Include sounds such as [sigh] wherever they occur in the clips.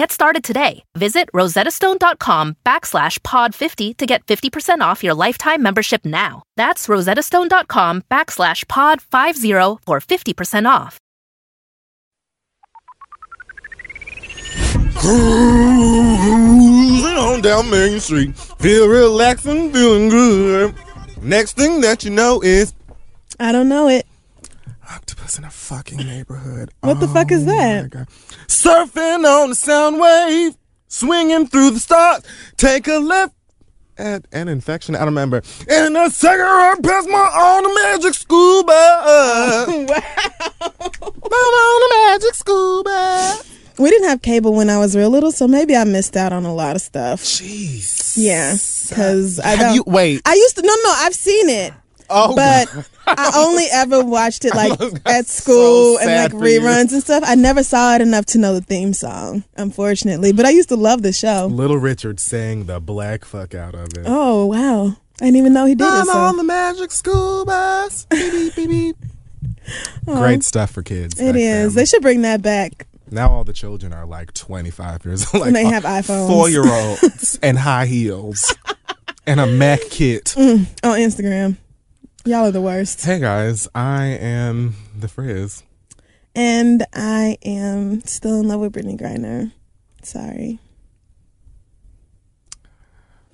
Get started today. Visit rosettastone.com backslash pod50 to get 50% off your lifetime membership now. That's rosettastone.com backslash pod50 for 50% off. Cruising on down Main Street, feel relaxing, feeling good. Next thing that you know is I don't know it. Octopus in a fucking neighborhood. [laughs] What the fuck is Oh that? Surfing on the sound wave, swinging through the stars. Take a left at an infection. I don't remember. And a cigarette past my on the magic scuba. [laughs] wow. on the magic scuba. We didn't have cable when I was real little, so maybe I missed out on a lot of stuff. Jeez. Yeah, because I Have don't. you wait? I used to. No, no, I've seen it, Oh, but God. I only ever watched it [laughs] like That's at so school and like reruns and stuff. I never saw it enough to know the theme song, unfortunately. But I used to love the show. Little Richard sang the black fuck out of it. Oh wow, I didn't even know he did it. I'm on the magic school bus. Beep, beep, beep, beep. Great stuff for kids. It is. then. They should bring that back. Now all the children are like 25 years old. Like And they have uh, iPhones. Four year olds [laughs] and high heels and a Mac kit. Mm, on Instagram. Y'all are the worst. Hey guys, I am the Frizz. And I am still in love with Brittney Griner. Sorry.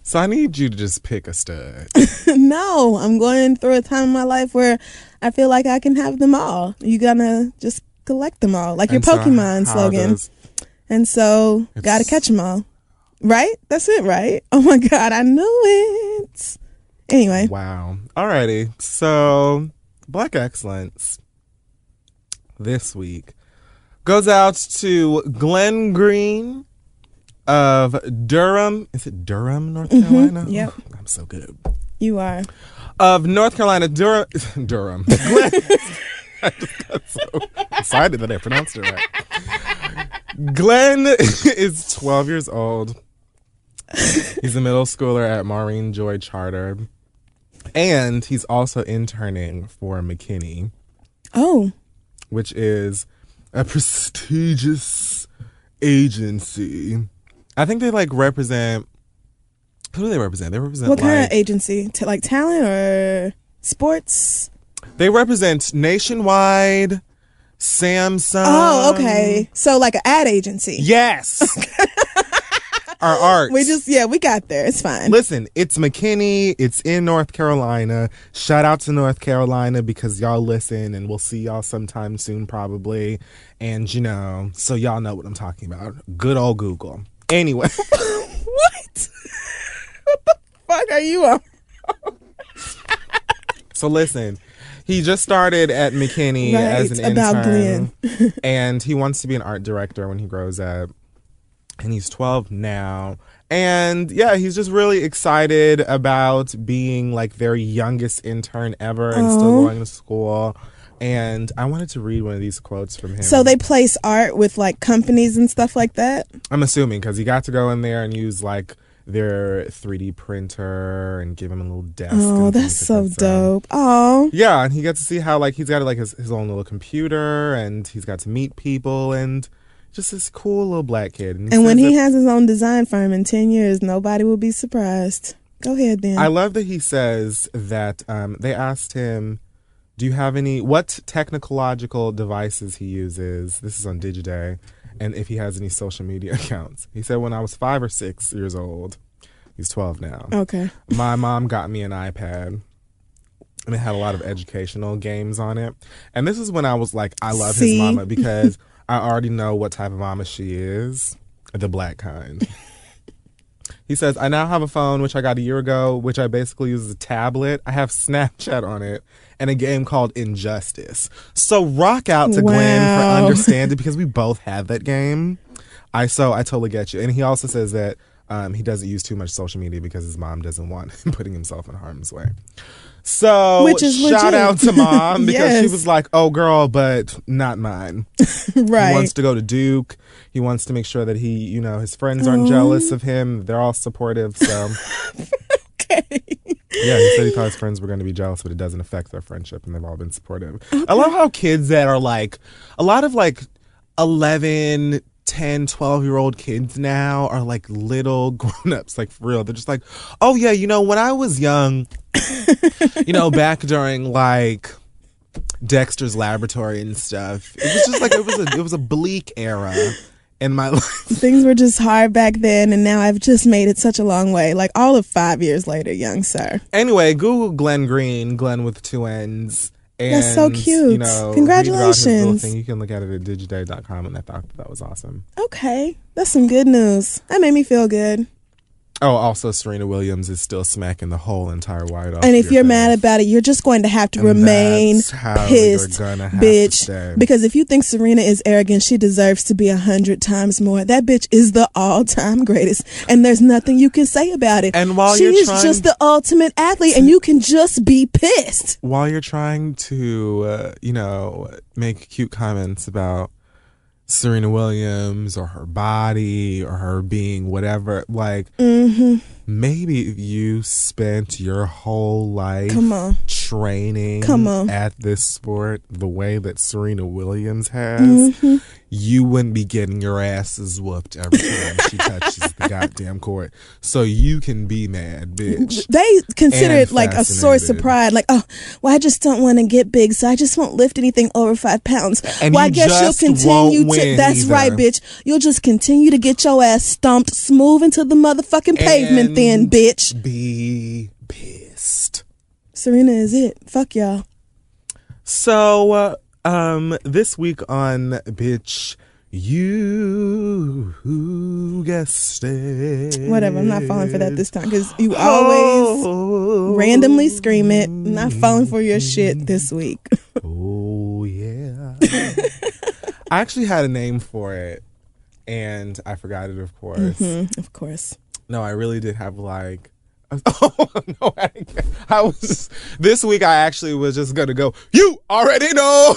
So I need you to just pick a stud. [laughs] no, I'm going through a time in my life where I feel like I can have them all. You gotta just collect them all, like your so Pokemon slogan. does- and so, gotta catch them all. Right? That's it, right? Oh my God, I knew it. Anyway, Wow. Alrighty. So, Black Excellence this week goes out to Glenn Green of Durham. Is it Durham, North Carolina? Mm-hmm. Yep. I'm so good. you are. Of North Carolina, Durham. [laughs] Durham. [laughs] Glenn. I just got so excited that I pronounced it right. Glenn [laughs] is 12 years old. He's a middle schooler at Maureen Joy Charter. And he's also interning for McKinney, Oh, which is a prestigious agency. I think they like represent. Who do they represent? They represent what kind like, of agency? T- like talent or sports? They represent nationwide, Samsung. Oh, okay. So like an ad agency. Yes. [laughs] Our art. [laughs] We just yeah, we got there. It's fine. Listen, it's McKinney. It's in North Carolina. Shout out to North Carolina because y'all listen and we'll see y'all sometime soon, probably. And, you know, so y'all know what I'm talking about. Good old Google. Anyway, [laughs] what? what the fuck are you on? so listen, he just started at McKinney as an Right, intern. [laughs] And he wants to be an art director when he grows up. And he's 12 now. And yeah, he's just really excited about being like their youngest intern ever and still going to school. And I wanted to read one of these quotes from him. So they place art with like companies and stuff like that. I'm assuming because he got to go in there and use like their 3D printer and give him a little desk. Oh, that's so dope. Oh, Yeah, and he gets to see how like he's got like his, his own little computer and he's got to meet people and just this cool little black kid. and when he that- has his own design firm in ten years, nobody will be surprised. Go ahead, then. I love that he says that um, they asked him, "Do you have any what technological devices he uses?" This is on Digiday, and if he has any social media [laughs] accounts. He said, "When I was five or six years old, he's twelve now. okay. My mom got me an iPad." And it had a lot of educational games on it. And this is when I was like, I love See? his mama because [laughs] I already know what type of mama she is the black kind. [laughs] He says, I now have a phone, which I got a year ago, which I basically use as a tablet. I have [laughs] Snapchat on it and a game called Injustice. So rock out to Glenn for understanding because we both have that game. I so I totally get you. And he also says that um, he doesn't use too much social media because his mom doesn't want [laughs] him putting himself in harm's way. So Which is shout legit. out to mom [laughs] because she was like, "Oh, girl, but not mine." [laughs] He right. wants to go to Duke. He wants to make sure that he, you know, his friends aren't Oh. jealous of him. They're all supportive. So [laughs] okay. yeah, he said he thought his friends were going to be jealous, but it doesn't affect their friendship, and they've all been supportive. I love how kids that are like a lot of like 11 10 12 year old kids now are like little [laughs] grown-ups like for real they're just like oh yeah you know when i was young you know back during like dexter's laboratory and stuff it was just like it was a it was a bleak era in my [laughs] life Things were just hard back then, and now I've just made it such a long way. Like all of five years later, young sir. Anyway, Google Glenn Green, Glenn with two N's. And, That's so cute. You know, read about his little Congratulations. thing. You can look at it at digiday.com, and I thought that was awesome. Okay, that's some good news. That made me feel good. Oh, also, Serena Williams is still smacking the whole entire wide off. And if your you're face. mad about it, you're just going to have to And remain pissed, you're gonna have to bitch. Because if you think Serena is arrogant, she deserves to be a hundred times more. That bitch is the all-time greatest, and there's nothing you can say about it. And while she you're is just the ultimate athlete, and you can just be pissed. while you're trying to, uh, you know, make cute comments about Serena Williams or her body or her being whatever, like Mm-hmm. maybe if you spent your whole life Come on. training Come on. at this sport the way that Serena Williams has, Mm-hmm. You wouldn't be getting your asses whooped every time she touches the goddamn court. So you can be mad, bitch. They consider And it like a source of pride. Like, oh, well, I just don't want to get big, so I just won't lift anything over five pounds. And well, I guess you'll continue to. That's either. right, bitch. You'll just continue to get your ass stomped smooth into the motherfucking pavement, then, bitch. Be pissed. Serena is it. Fuck y'all. So, uh, um, this week on Bitch, you guessed it. Whatever. I'm not falling for that this time because you always Oh. randomly scream it. I'm not falling for your shit this week. [laughs] Oh, yeah. I actually had a name for it, and I forgot it, of course. Mm, of course. No, I really did have like. Oh [laughs] no! I, I was this week. I actually was just gonna go. You already know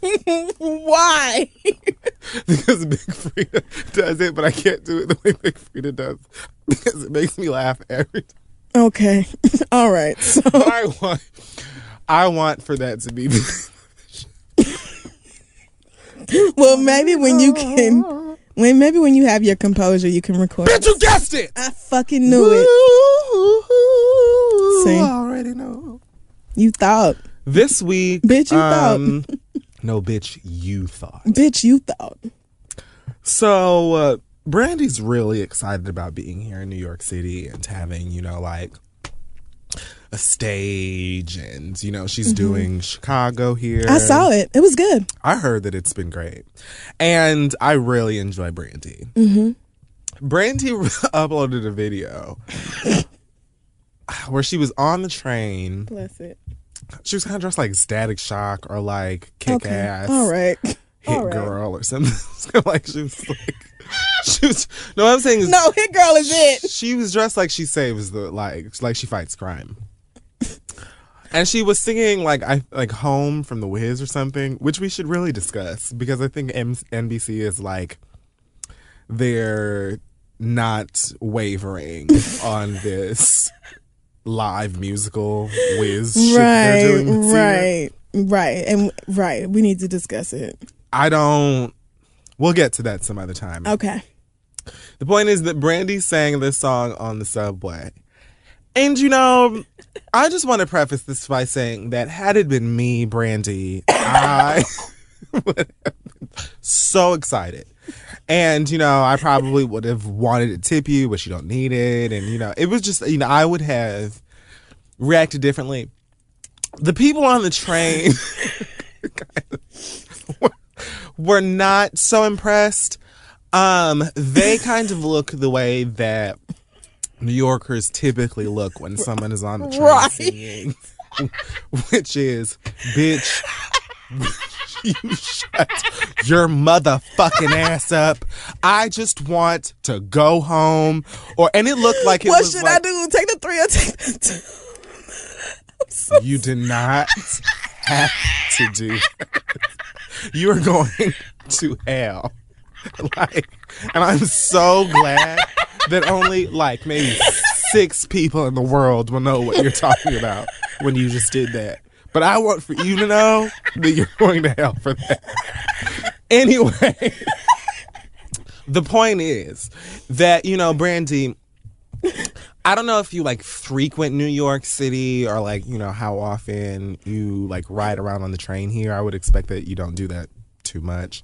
[laughs] Why? [laughs] because Big Frida does it, but I can't do it the way Big Frida does because it makes me laugh every time. Okay. All right. So I want, I want for that to be. well maybe when you can when maybe when you have your composure you can record. Bitch, you guessed it. I fucking knew it. See? I already know. You thought. This week, Bitch, you um, [laughs] no, bitch, you thought. Bitch, you thought. So, uh, Brandy's really excited about being here in New York City and having, you know, like a stage and, you know, she's doing Chicago here. Mm-hmm. I saw it. It was good. I heard that it's been great. And I really enjoy Brandy. Mm-hmm. Brandy [laughs] uploaded a video [laughs] where she was on the train. Bless it. She was kind of dressed like Static Shock or like Kick Okay. Ass. All right. hit All right. girl or something. [laughs] Like she was like she was no I'm saying is No, hit girl is it. she was dressed like she saves the like like she fights crime. And she was singing like I like home from the Wiz or something, which we should really discuss because I think M- NBC is like they're not wavering [laughs] on this live musical Wiz shit they're Right, doing this year. right, right, and right. We need to discuss it. I don't. We'll get to that some other time. Okay. The point is that Brandy sang this song on the subway. And you know, I just want to preface this by saying that had it been me, Brandy, I [laughs] would have been so excited. And you know, I probably would have wanted to tip you, but you don't need it. And you know, it was just you know, I would have reacted differently. The people on the train [laughs] were, not so impressed. Um, they kind of look the way that New Yorkers typically look when someone is on the train Right. singing, [laughs] which is, bitch, [laughs] you shut your motherfucking ass up. I just want to go home. Or and it looked like it What was should like, I do? Take the three or take the two? You did not have to do that. You are going to hell. Like, and I'm so glad that only like maybe six people in the world will know what you're talking about when you just did that. But I want for you to know that you're going to hell for that. Anyway, the point is that, you know, Brandy, I don't know if you like frequent New York City or like, you know, how often you like ride around on the train here. I would expect that you don't do that too much.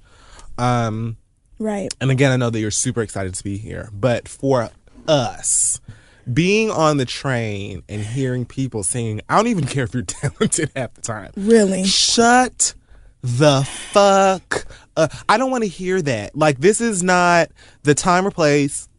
Um, Right. and again, I know that you're super excited to be here, but for us, being on the train and hearing people singing, I don't even [laughs] care if you're talented half the time. Really. Shut the fuck up. I don't want to hear that. Like, this is not the time or place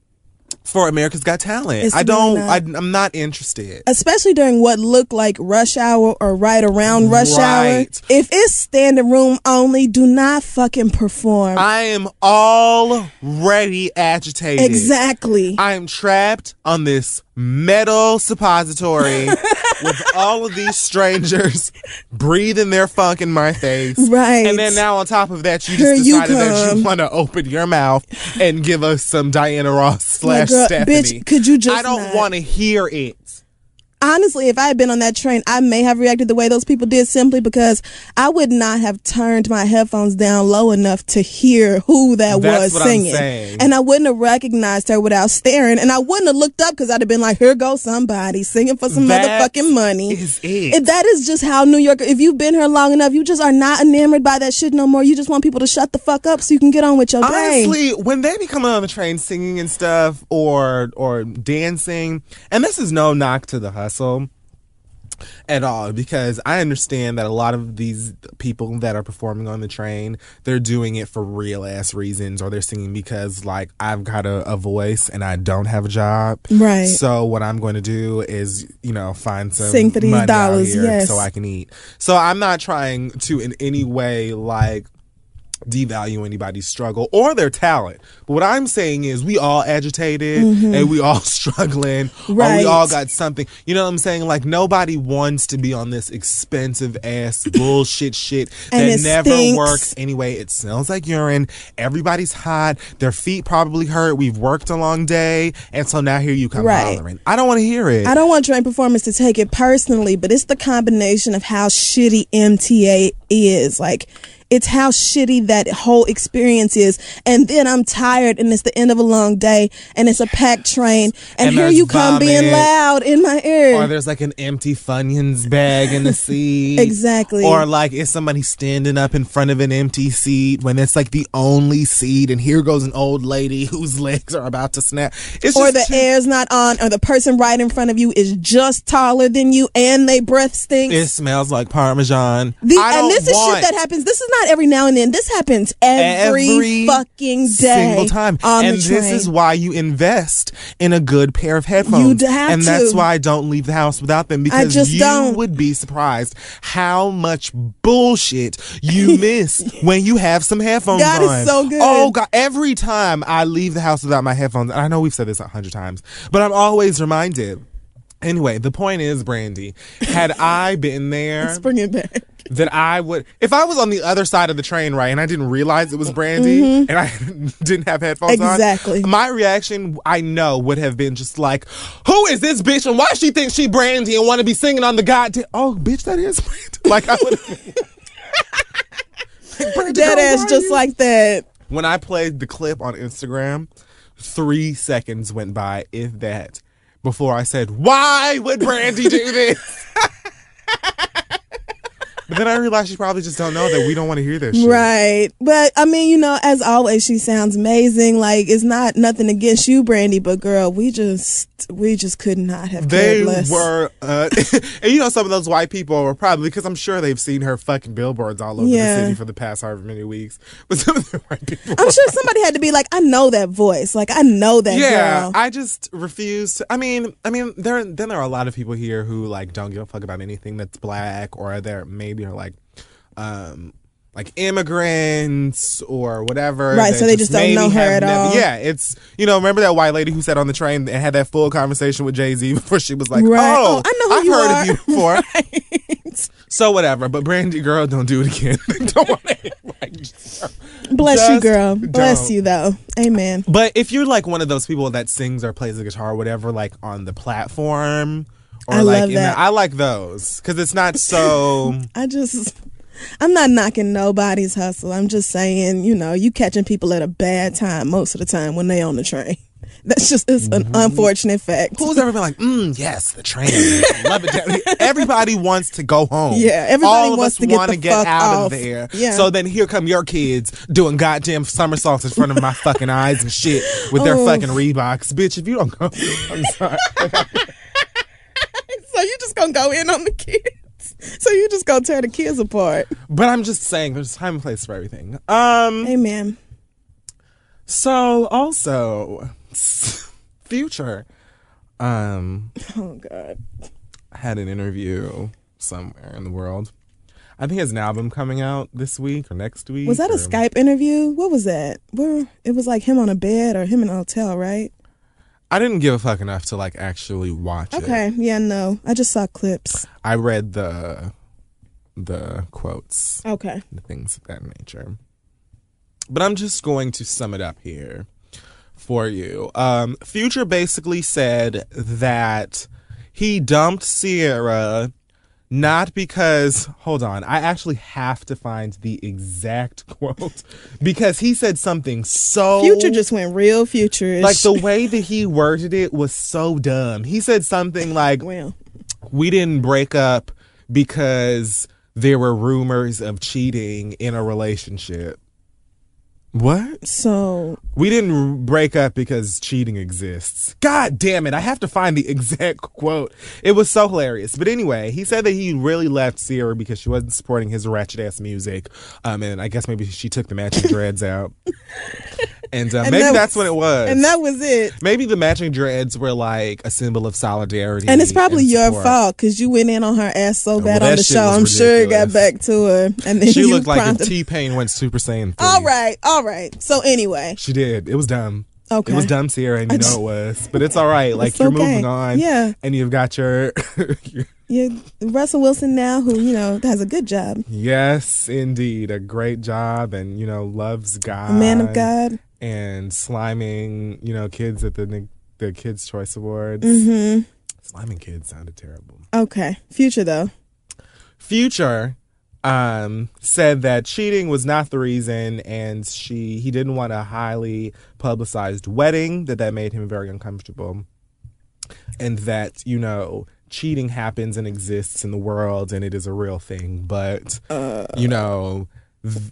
for America's Got Talent. It's I don't, really I, not. I'm not interested. Especially during what looked like rush hour or right around rush hour. If it's standing room only, do not fucking perform. I am already agitated. exactly. I am trapped on this metal suppository [laughs] with all of these strangers breathing their funk in my face. Right. And then now on top of that, you Here just you decided that you want to open your mouth and give us some Diana Ross slash girl, Stephanie. bitch, could you just I don't want to hear it. Honestly, if I had been on that train, I may have reacted the way those people did simply because I would not have turned my headphones down low enough to hear who that That's was singing. And I wouldn't have recognized her without staring. And I wouldn't have looked up because I'd have been like, here goes somebody singing for some That motherfucking money. is it. And that is just how New York, if you've been here long enough, you just are not enamored by that shit no more. You just want people to shut the fuck up so you can get on with your day. Honestly, when they be coming on the train singing and stuff or or dancing, and this is no knock to the hustle at all because I understand that a lot of these people that are performing on the train, they're doing it for real ass reasons or they're singing because like I've got a, a voice and I don't have a job. Right. So what I'm going to do is, you know, find some Sing for these dollars, here yes. so I can eat. So I'm not trying to in any way like devalue anybody's struggle or their talent. But what I'm saying is we all agitated and we all [laughs] struggling or we Mm-hmm. All got something. You know what I'm saying? Like nobody wants to be on this expensive ass [laughs] bullshit shit that never stinks. works anyway. It smells like urine. Everybody's hot. Their feet probably hurt. We've worked a long day. And so now here you come Right. hollering. I don't want to hear it. I don't want train Performance to take it personally, but it's the combination of how shitty MTA is. Like, it's how shitty that whole experience is. And then I'm tired and it's the end of a long day and it's a packed train. And, And here you come being loud in my ear. or there's like an empty Funyuns bag in the [laughs] seat. Exactly. Or like is somebody standing up in front of an empty seat when it's like the only seat, and here goes an old lady whose [laughs] legs are about to snap. It's or the too- air's not on, or the person right in front of you is just taller than you and they breath stinks. It smells like Parmesan. The- and this is shit that happens. This is not every now and then. This happens every, every fucking day, single time. on and this is why you invest in a good pair of headphones. You have and that's why I don't leave the house without them because just you don't. would be surprised how much bullshit you [laughs] miss when you have some headphones God is on. so good. Oh god, every time I leave the house without my headphones, and I know we've said this a hundred times, but I'm always reminded. Anyway, the point is, Brandy, had I been [laughs] there, Let's bring it back. that I would, if I was on the other side of the train, right, and I didn't realize it was Brandy, and I [laughs] didn't have headphones on, Mm-hmm. Exactly. my reaction, I know, would have been just like, "Who is this bitch, and why she thinks she Brandy and want to be singing on the goddamn? Oh, bitch, that is Brandy. [laughs] Like I would like, girl, ass just like that. when I played the clip on Instagram, three seconds went by, if that, before I said, "Why would Brandy do this?" [laughs] but then I realized she probably just don't know that we don't want to hear this. Shit. Right. But I mean, you know, as always, she sounds amazing. Like it's not nothing against you, Brandy, but girl, we just we just could not have They cared less. were, uh, [laughs] and you know, some of those white people were probably because I'm sure they've seen her fucking billboards all over Yeah. the city for the past however many weeks. [laughs] But some of the white people, I'm sure somebody had to be like, I know that voice. Like I know that yeah, girl. I just refuse to. I mean, I mean, there then there are a lot of people here who like don't give a fuck about anything that's black, or they're maybe are like, um, like immigrants or whatever. Right, so they just don't know her at never- all. Yeah, it's you know, remember that white lady who sat on the train and had that full conversation with Jay Z [laughs] before she was like, Right. "Oh, Oh, I know who I've heard are." of you before." [laughs] So whatever, but Brandy girl, don't do it again. [laughs] don't want to like, just- Bless you, girl. Bless don't. you, though. Amen. But if you're like one of those people that sings or plays the guitar or whatever, like on the platform or I like that. the, I like those because it's not so. [laughs] I just, I'm not knocking nobody's hustle. I'm just saying, you know, you catching people at a bad time most of the time when they on the train. [laughs] That's just it's an unfortunate fact. Who's ever been like, mm, yes, the train, love it. [laughs] Everybody wants to go home. Yeah, everybody All of wants to get the get fuck out off. of there. Yeah. So then here come your kids doing goddamn somersaults in front of my fucking eyes and shit with their Oh. fucking Reeboks, bitch. If you don't go, I'm sorry. [laughs] So you just gonna go in on the kids. So you just gonna tear the kids apart. but I'm just saying, there's time and place for everything. Um. Amen. So also, [laughs] Future, um, [laughs] Oh God. I had an interview somewhere in the world. I think has an album coming out this week or next week. Was that a or- Skype interview? What was that? Where it was like him on a bed or him in a hotel, right? I didn't give a fuck enough to like actually watch it. Okay. Yeah. No. I just saw clips. I read the the quotes, Okay. the things of that nature. But I'm just going to sum it up here for you. Um, Future basically said that he dumped Sierra not because hold on, I actually have to find the exact [laughs] quote because he said something so Future just went real future. like the way that he worded it was so dumb. He said something like well. we didn't break up because there were rumors of cheating in a relationship. What? So We didn't break up because cheating exists. God damn it. I have to find the [laughs] exact quote. It was so hilarious. But anyway, he said that he really left Sierra because she wasn't supporting his ratchet ass music. Um, and I guess maybe she took the matching [laughs] dreads out. And, uh, And maybe that that's what it was. and that was it. maybe the matching dreads were like a symbol of solidarity. And it's probably your fault because you went in on her ass so bad that on the show. I'm sure it got back to her, and then She looked like if T Pain went Super Saiyan 3. All right, all right. So anyway, She did. It was dumb. Okay. It was dumb, Sierra, and you know it was. But it's all right. [laughs] Like you're okay. moving on. Yeah. And you've got your. your- [laughs] yeah, Russell Wilson now, who you know has a good job, yes, indeed, a great job, and you know loves God, a man of God. And sliming you know kids at the the Kids Choice Awards. Mm-hmm. Sliming kids sounded terrible. Okay, future though. Future um said that cheating was not the reason and she he didn't want a highly publicized wedding that that made him very uncomfortable and that you know cheating happens and exists in the world and it is a real thing but you know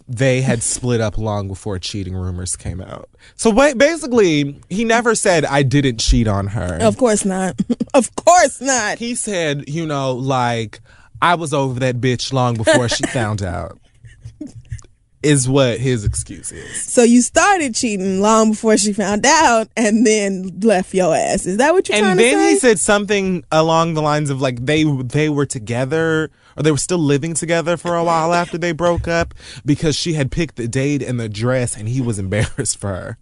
they had split up long before cheating rumors came out so basically he never said i didn't cheat on her Of course not. [laughs] of course not. he said, you know, like I was over that bitch long before she [laughs] found out. Is what his excuse is. So you started cheating long before she found out, and then left your ass. Is that what you're And trying then to say? he said something along the lines of like they they were together or they were still living together for a while after they broke up because she had picked the date and the dress and he was embarrassed for her.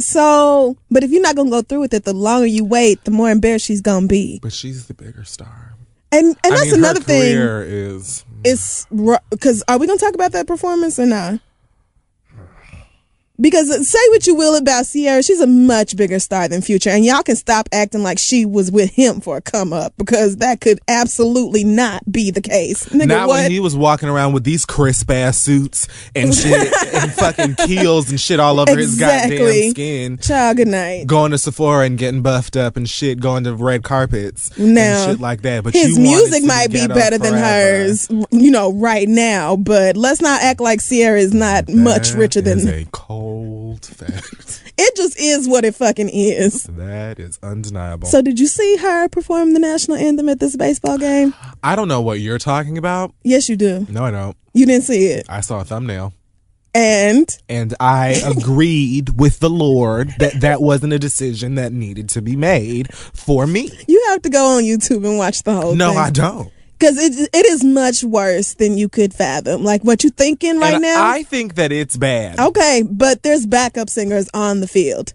So, but if you're not gonna go through with it, the longer you wait, the more embarrassed she's gonna be. But she's the bigger star. And and that's I mean, another her thing. is It's because are we gonna talk about that performance or not? Because say what you will about Sierra, she's a much bigger star than Future, and y'all can stop acting like she was with him for a come up because that could absolutely not be the case. Nigga, Not what? when he was walking around with these crisp ass suits and shit [laughs] and fucking keels and shit all over his goddamn skin. Child, good night. Going to Sephora and getting buffed up and shit, going to red carpets Now, and shit like that. But His music might be better than forever. hers, you know, right now. But let's not act like Sierra is not much That richer than. a cold fact. [laughs] It just is what it fucking is. that is undeniable. So, did you see her perform the national anthem at this baseball game? I don't know what you're talking about. Yes, you do. No, I don't. You didn't see it, I saw a thumbnail. and And I [laughs] agreed with the Lord that that wasn't a decision that needed to be made for me. you have to go on YouTube and watch the whole thing. No, thing. I don't. Because it it is much worse than you could fathom. Like what you're thinking right And now. I think that it's bad. okay, but there's backup singers on the field,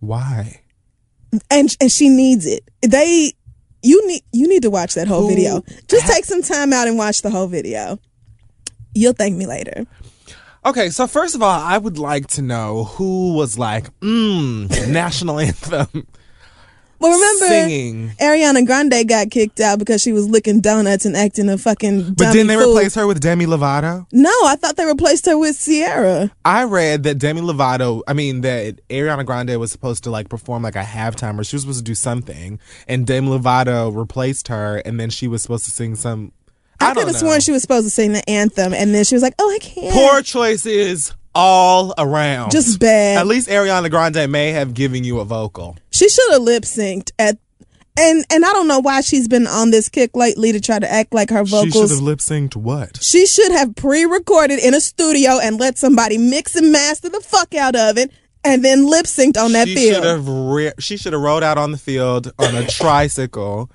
Why? and and she needs it. They you need you need to watch that whole Who video. Just take some time out and watch the whole video. You'll thank me later. Okay, so first of all, I would like to know who was like, mmm, national [laughs] anthem Well, remember singing. Ariana Grande got kicked out because she was licking donuts and acting a fucking. But didn't they fool. replace her with Demi Lovato? No, I thought they replaced her with Sierra. I read that Demi Lovato, I mean, that Ariana Grande was supposed to like perform like a halftime or she was supposed to do something, and Demi Lovato replaced her, and then she was supposed to sing some. I, I, could have sworn she was supposed to sing the anthem, and then she was like, "Oh, I can't." Poor choices all around. Just bad. At least Ariana Grande may have given you a vocal. She should have lip synced at. And and I don't know why she's been on this kick lately to try to act like her vocals. She should have lip synced what? She should have pre-recorded in a studio and let somebody mix and master the fuck out of it, and then lip synced on that she field. should have re- she should have rode out on the field on a tricycle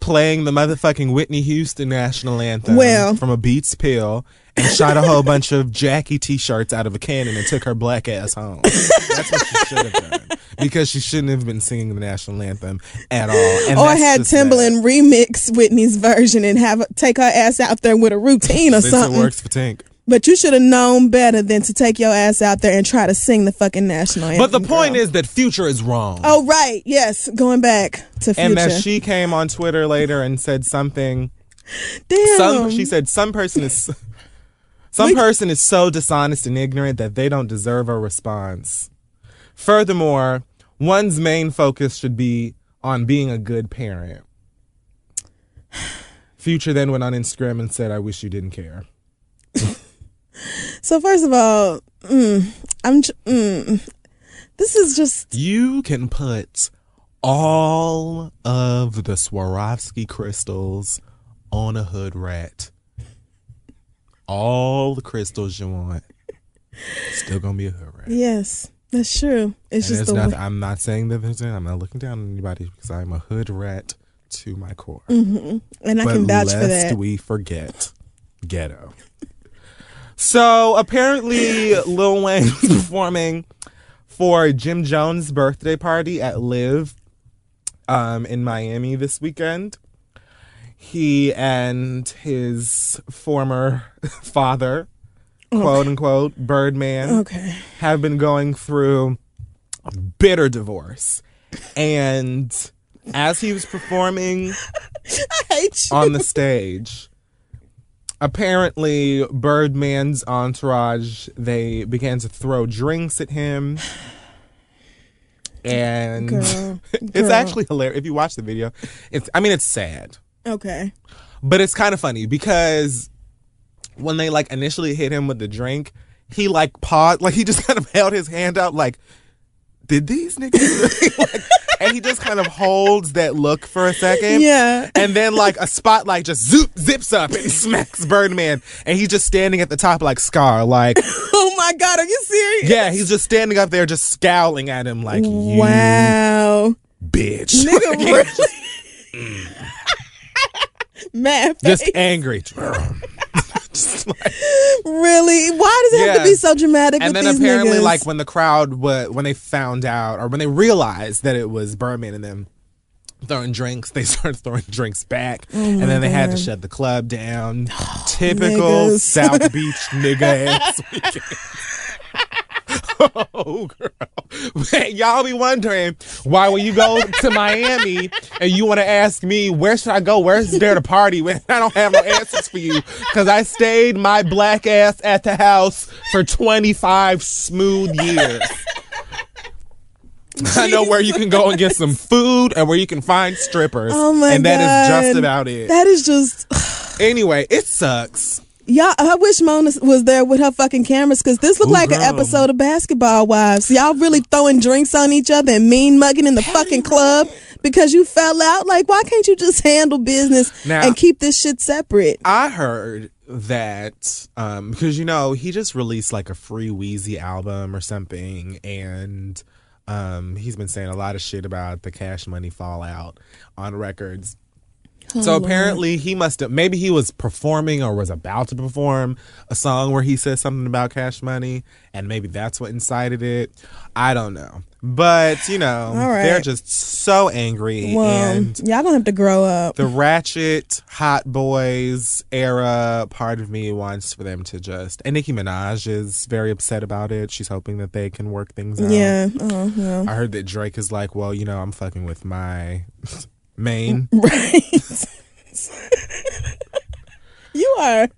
playing the motherfucking Whitney Houston national anthem Well- from a Beats pill and shot a whole bunch of Jackie t-shirts out of a cannon and took her black ass home. That's what she should have done because she shouldn't have been singing the national anthem at all. And or had. Timbaland remix Whitney's version and have take her ass out there with a routine or Since it something. works for Tink. But you should have known better than to take your ass out there and try to sing the fucking national anthem. But the point girl. is that Future is wrong. oh right, yes, going back to future. and that she came on Twitter later and said something Damn, some she said some person is [laughs] some person is so dishonest and ignorant that they don't deserve a response. Furthermore, one's main focus should be on being a good parent. [sighs] Future then went on Instagram and said, "I wish you didn't care." [laughs] So first of all, mm, I'm. Mm, this is just You can put all of the Swarovski crystals on a hood rat. All the crystals you want. Still gonna be a hood rat. yes, that's true. It's And just nothing, I'm not saying that there's I'm not looking down on anybody because I'm a hood rat to my core. and I but can vouch lest for that. we forget ghetto. So apparently Lil Wayne [laughs] was performing for Jim Jones' birthday party at LIV um, in Miami this weekend. He and his former [laughs] father, quote unquote, Birdman, Okay. have been going through a bitter divorce. And as he was performing [laughs] I hate you. on the stage. Apparently, Birdman's entourage they began to throw drinks at him, and Girl, [laughs] it's actually hilarious. If you watch the video, it's I mean it's sad, Okay. but it's kind of funny because when they like initially hit him with the drink, he like paused, like he just [laughs] kind of held his hand out, like, did these niggas? [laughs] like, and he just kind of holds that look for a second, Yeah. and then like a spotlight just zoop zips up and [laughs] smacks Birdman, and he's just standing at the top like Scar, like [laughs] Oh my God, are you serious? yeah, he's just standing up there just scowling at him like you Wow. bitch, Nigga, really? Mm. Mad just angry. [laughs] Like- Really? Why does it have to be so dramatic and with then these apparently niggas? like when the crowd when they found out or when they realized that it was Birdman and them throwing drinks, they [laughs] started throwing drinks back, Oh and then they had to shut the club down. [gasps] Typical. South Beach nigga [laughs] ass weekend. [laughs] oh girl, y'all be wondering why when you go to Miami and you want to ask me where should I go, where's there to party? When I don't have no answers for you because I stayed my black ass at the house for 25 smooth years. I know where you can go and get some food and where you can find strippers. oh my and God. that is just about it. That is just. [sighs] anyway, it sucks. Y'all, I wish Mona was there with her fucking cameras because this looked Ooh, like an episode of Basketball Wives. Y'all really throwing drinks on each other and mean mugging in the fucking club because you fell out. Like, why can't you just handle business Now- and keep this shit separate? I heard that um, because you know he just released like a free Weezy album or something, and um, he's been saying a lot of shit about the Cash Money fallout on records. Oh, so apparently he must have maybe he was performing or was about to perform a song where he says something about cash money and maybe that's what incited it. I don't know. But, you know, [sighs] right. they're just so angry Well, and y'all gonna have to grow up. the ratchet hot boys era part of me wants for them to just and Nicki Minaj is very upset about it. She's hoping that they can work things out. yeah. Oh, well. I heard that Drake is like, well, you know, I'm fucking with my [laughs] main. [laughs] Right. [laughs] you are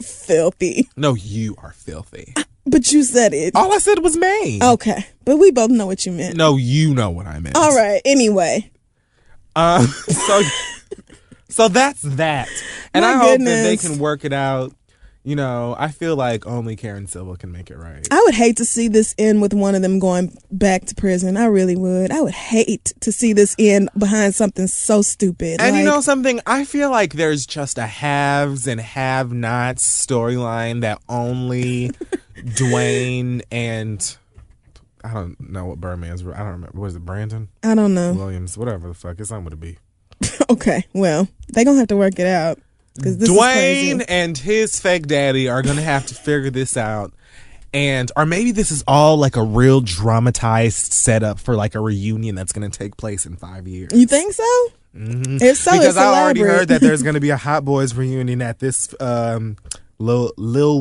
filthy. No, you are filthy. But you said it. All I said was main. Okay. But we both know what you meant. No, you know what I meant. All right. Anyway. Um, [laughs] so, so that's that, and My I hope that they can work it out. You know, I feel like only Karen Silva can make it right. I would hate to see this end with one of them going back to prison. I really would. I would hate to see this end behind something so stupid. And you know something? I feel like there's just a haves and have nots storyline that only [laughs] Dwayne and I don't know what Birdman's. I don't remember. Was it Brandon I don't know. Williams? Whatever the fuck. It's not going to be. Okay. Well, they going to have to work it out. Because this is Dwayne and his fake daddy are gonna have to figure this out. And or maybe this is all like a real dramatized setup for like a reunion that's gonna take place in five years. You think so? If so, because it's I already heard that there's gonna be a [laughs] Hot Boys reunion at this um Lil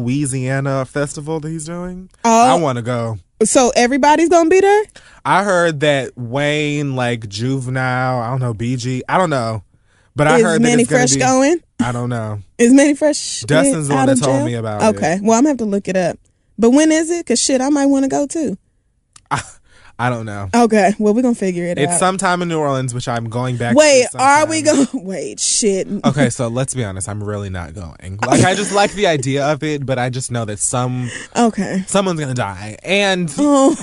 Weezyana festival that he's doing. Oh. I want to go. so everybody's going to be there? I heard that Wayne, like Juvenile, I don't know, BG, I don't know, but I is heard Mannie that it's gonna Fresh be, going? I don't know. Is Mannie Fresh Dustin's the one that told jail? me about it. Okay. Well, I'm to have to look it up. But when is it? Because shit, I might want to go too. [laughs] I don't know. Okay. Well, we're going to figure it It's out. It's sometime in New Orleans, which I'm going back. Wait, are we going? [laughs] Wait, shit. Okay, so let's be honest. I'm really not going. Like, I just like the idea of it, but I just know that some [laughs] Okay. someone's gonna die, and Oh.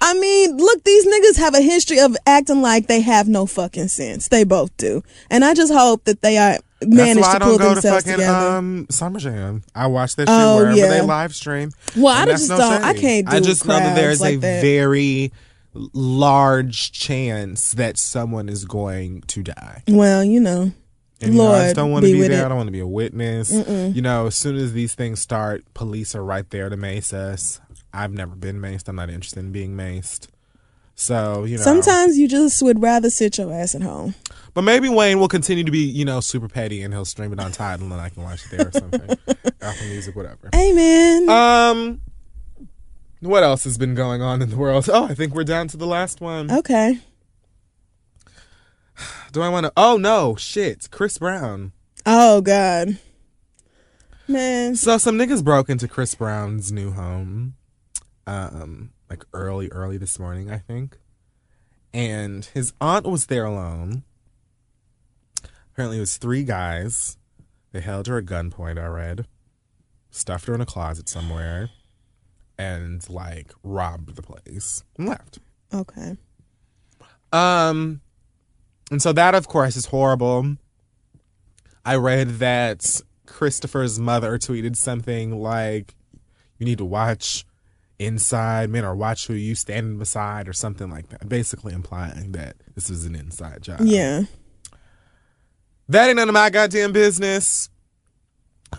I mean, look, these niggas have a history of acting like they have no fucking sense. They both do, and I just hope that they are that's manage why I to don't pull go to themselves fucking together. um Summer Jam. I watch that shit Oh, wherever yeah. they live stream. Well, I and that's just no don't- I shade. can't I just know that there's like a that. very large chance that someone is going to die. well, you know, And you know, I Lord, just don't want to be be, with there. it. I don't want to be a witness. You know, as soon as these things start, police are right there to mace us. I've never been maced. I'm not interested in being maced. So, you know. sometimes you just would rather sit your ass at home. But maybe Wayne will continue to be, you know, super petty and he'll stream it on Tidal and I can watch it there or something. [laughs] Apple Music, whatever. Amen. Um, what else has been going on in the world? Oh, I think we're down to the last one. okay. Do I want to? Oh no, shit, Chris Brown. Oh God. Man. So some niggas broke into Chris Brown's new home, um, like early, early this morning, I think. And his aunt was there alone. Apparently, it was three guys. They held her at gunpoint. I read, stuffed her in a closet somewhere, and like robbed the place and left. Okay. Um, and so that, of course, is horrible. I read that Christopher's mother tweeted something like, "You need to watch inside men, or watch who you standing beside, or something like that." Basically implying that this is an inside job. Yeah. that ain't none of my goddamn business.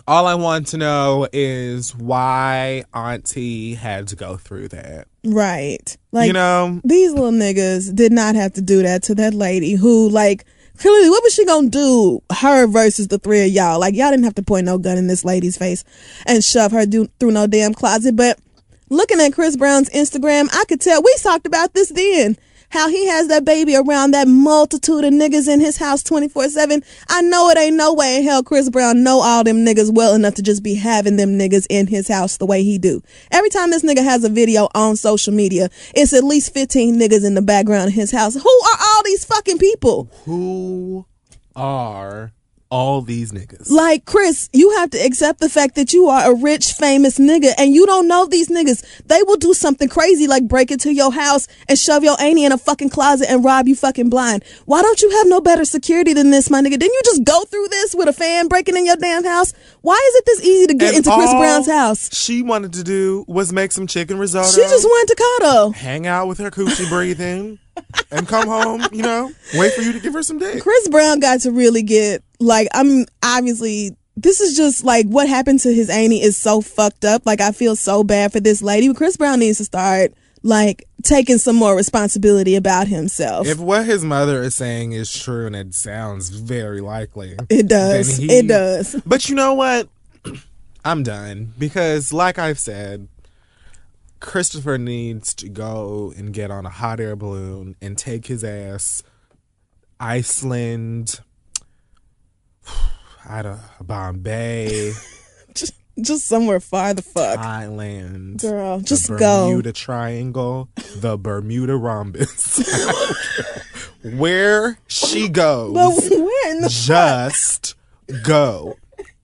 All I want to know is why Auntie had to go through that. Right. Like you know, these little niggas did not have to do that to that lady who like clearly what was she gonna do her versus the three of y'all like y'all didn't have to point no gun in this lady's face and shove her do- through no damn closet but looking at chris brown's instagram i could tell we talked about this then how he has that baby around that multitude of niggas in his house 24-7 i know it ain't no way in hell chris brown know all them niggas well enough to just be having them niggas in his house the way he do. Every time this nigga has a video on social media it's at least 15 niggas in the background of his house. Who are all these fucking people? Who are all these niggas? Like, Chris, you have to accept the fact that you are a rich, famous nigga and you don't know these niggas. They will do something crazy like break into your house and shove your auntie in a fucking closet and rob you fucking blind. Why don't you have no better security than this, my nigga? Didn't you just go through this with a fan breaking in your damn house? Why is it this easy to get And into Chris Brown's house? She wanted to do was make some chicken risotto. She just wanted to cuddle. hang out with her coochie breathing. And come home, you know, wait for you to give her some dick. Chris Brown got to really get like I'm obviously this is just like what happened to his Annie is so fucked up. Like I feel so bad for this lady. Chris Brown needs to start like taking some more responsibility about himself. If what his mother is saying is true, and it sounds very likely, it does. he- it does. But you know what? [clears throat] I'm done because, like I've said, Christopher needs to go and get on a hot air balloon and take his ass Iceland, [sighs] I don't Bombay, [laughs] Just, just somewhere far the fuck. Thailand, Girl, just go. Bermuda Triangle, the Bermuda Rhombus. [laughs] Where she [laughs] goes, But where in the just go.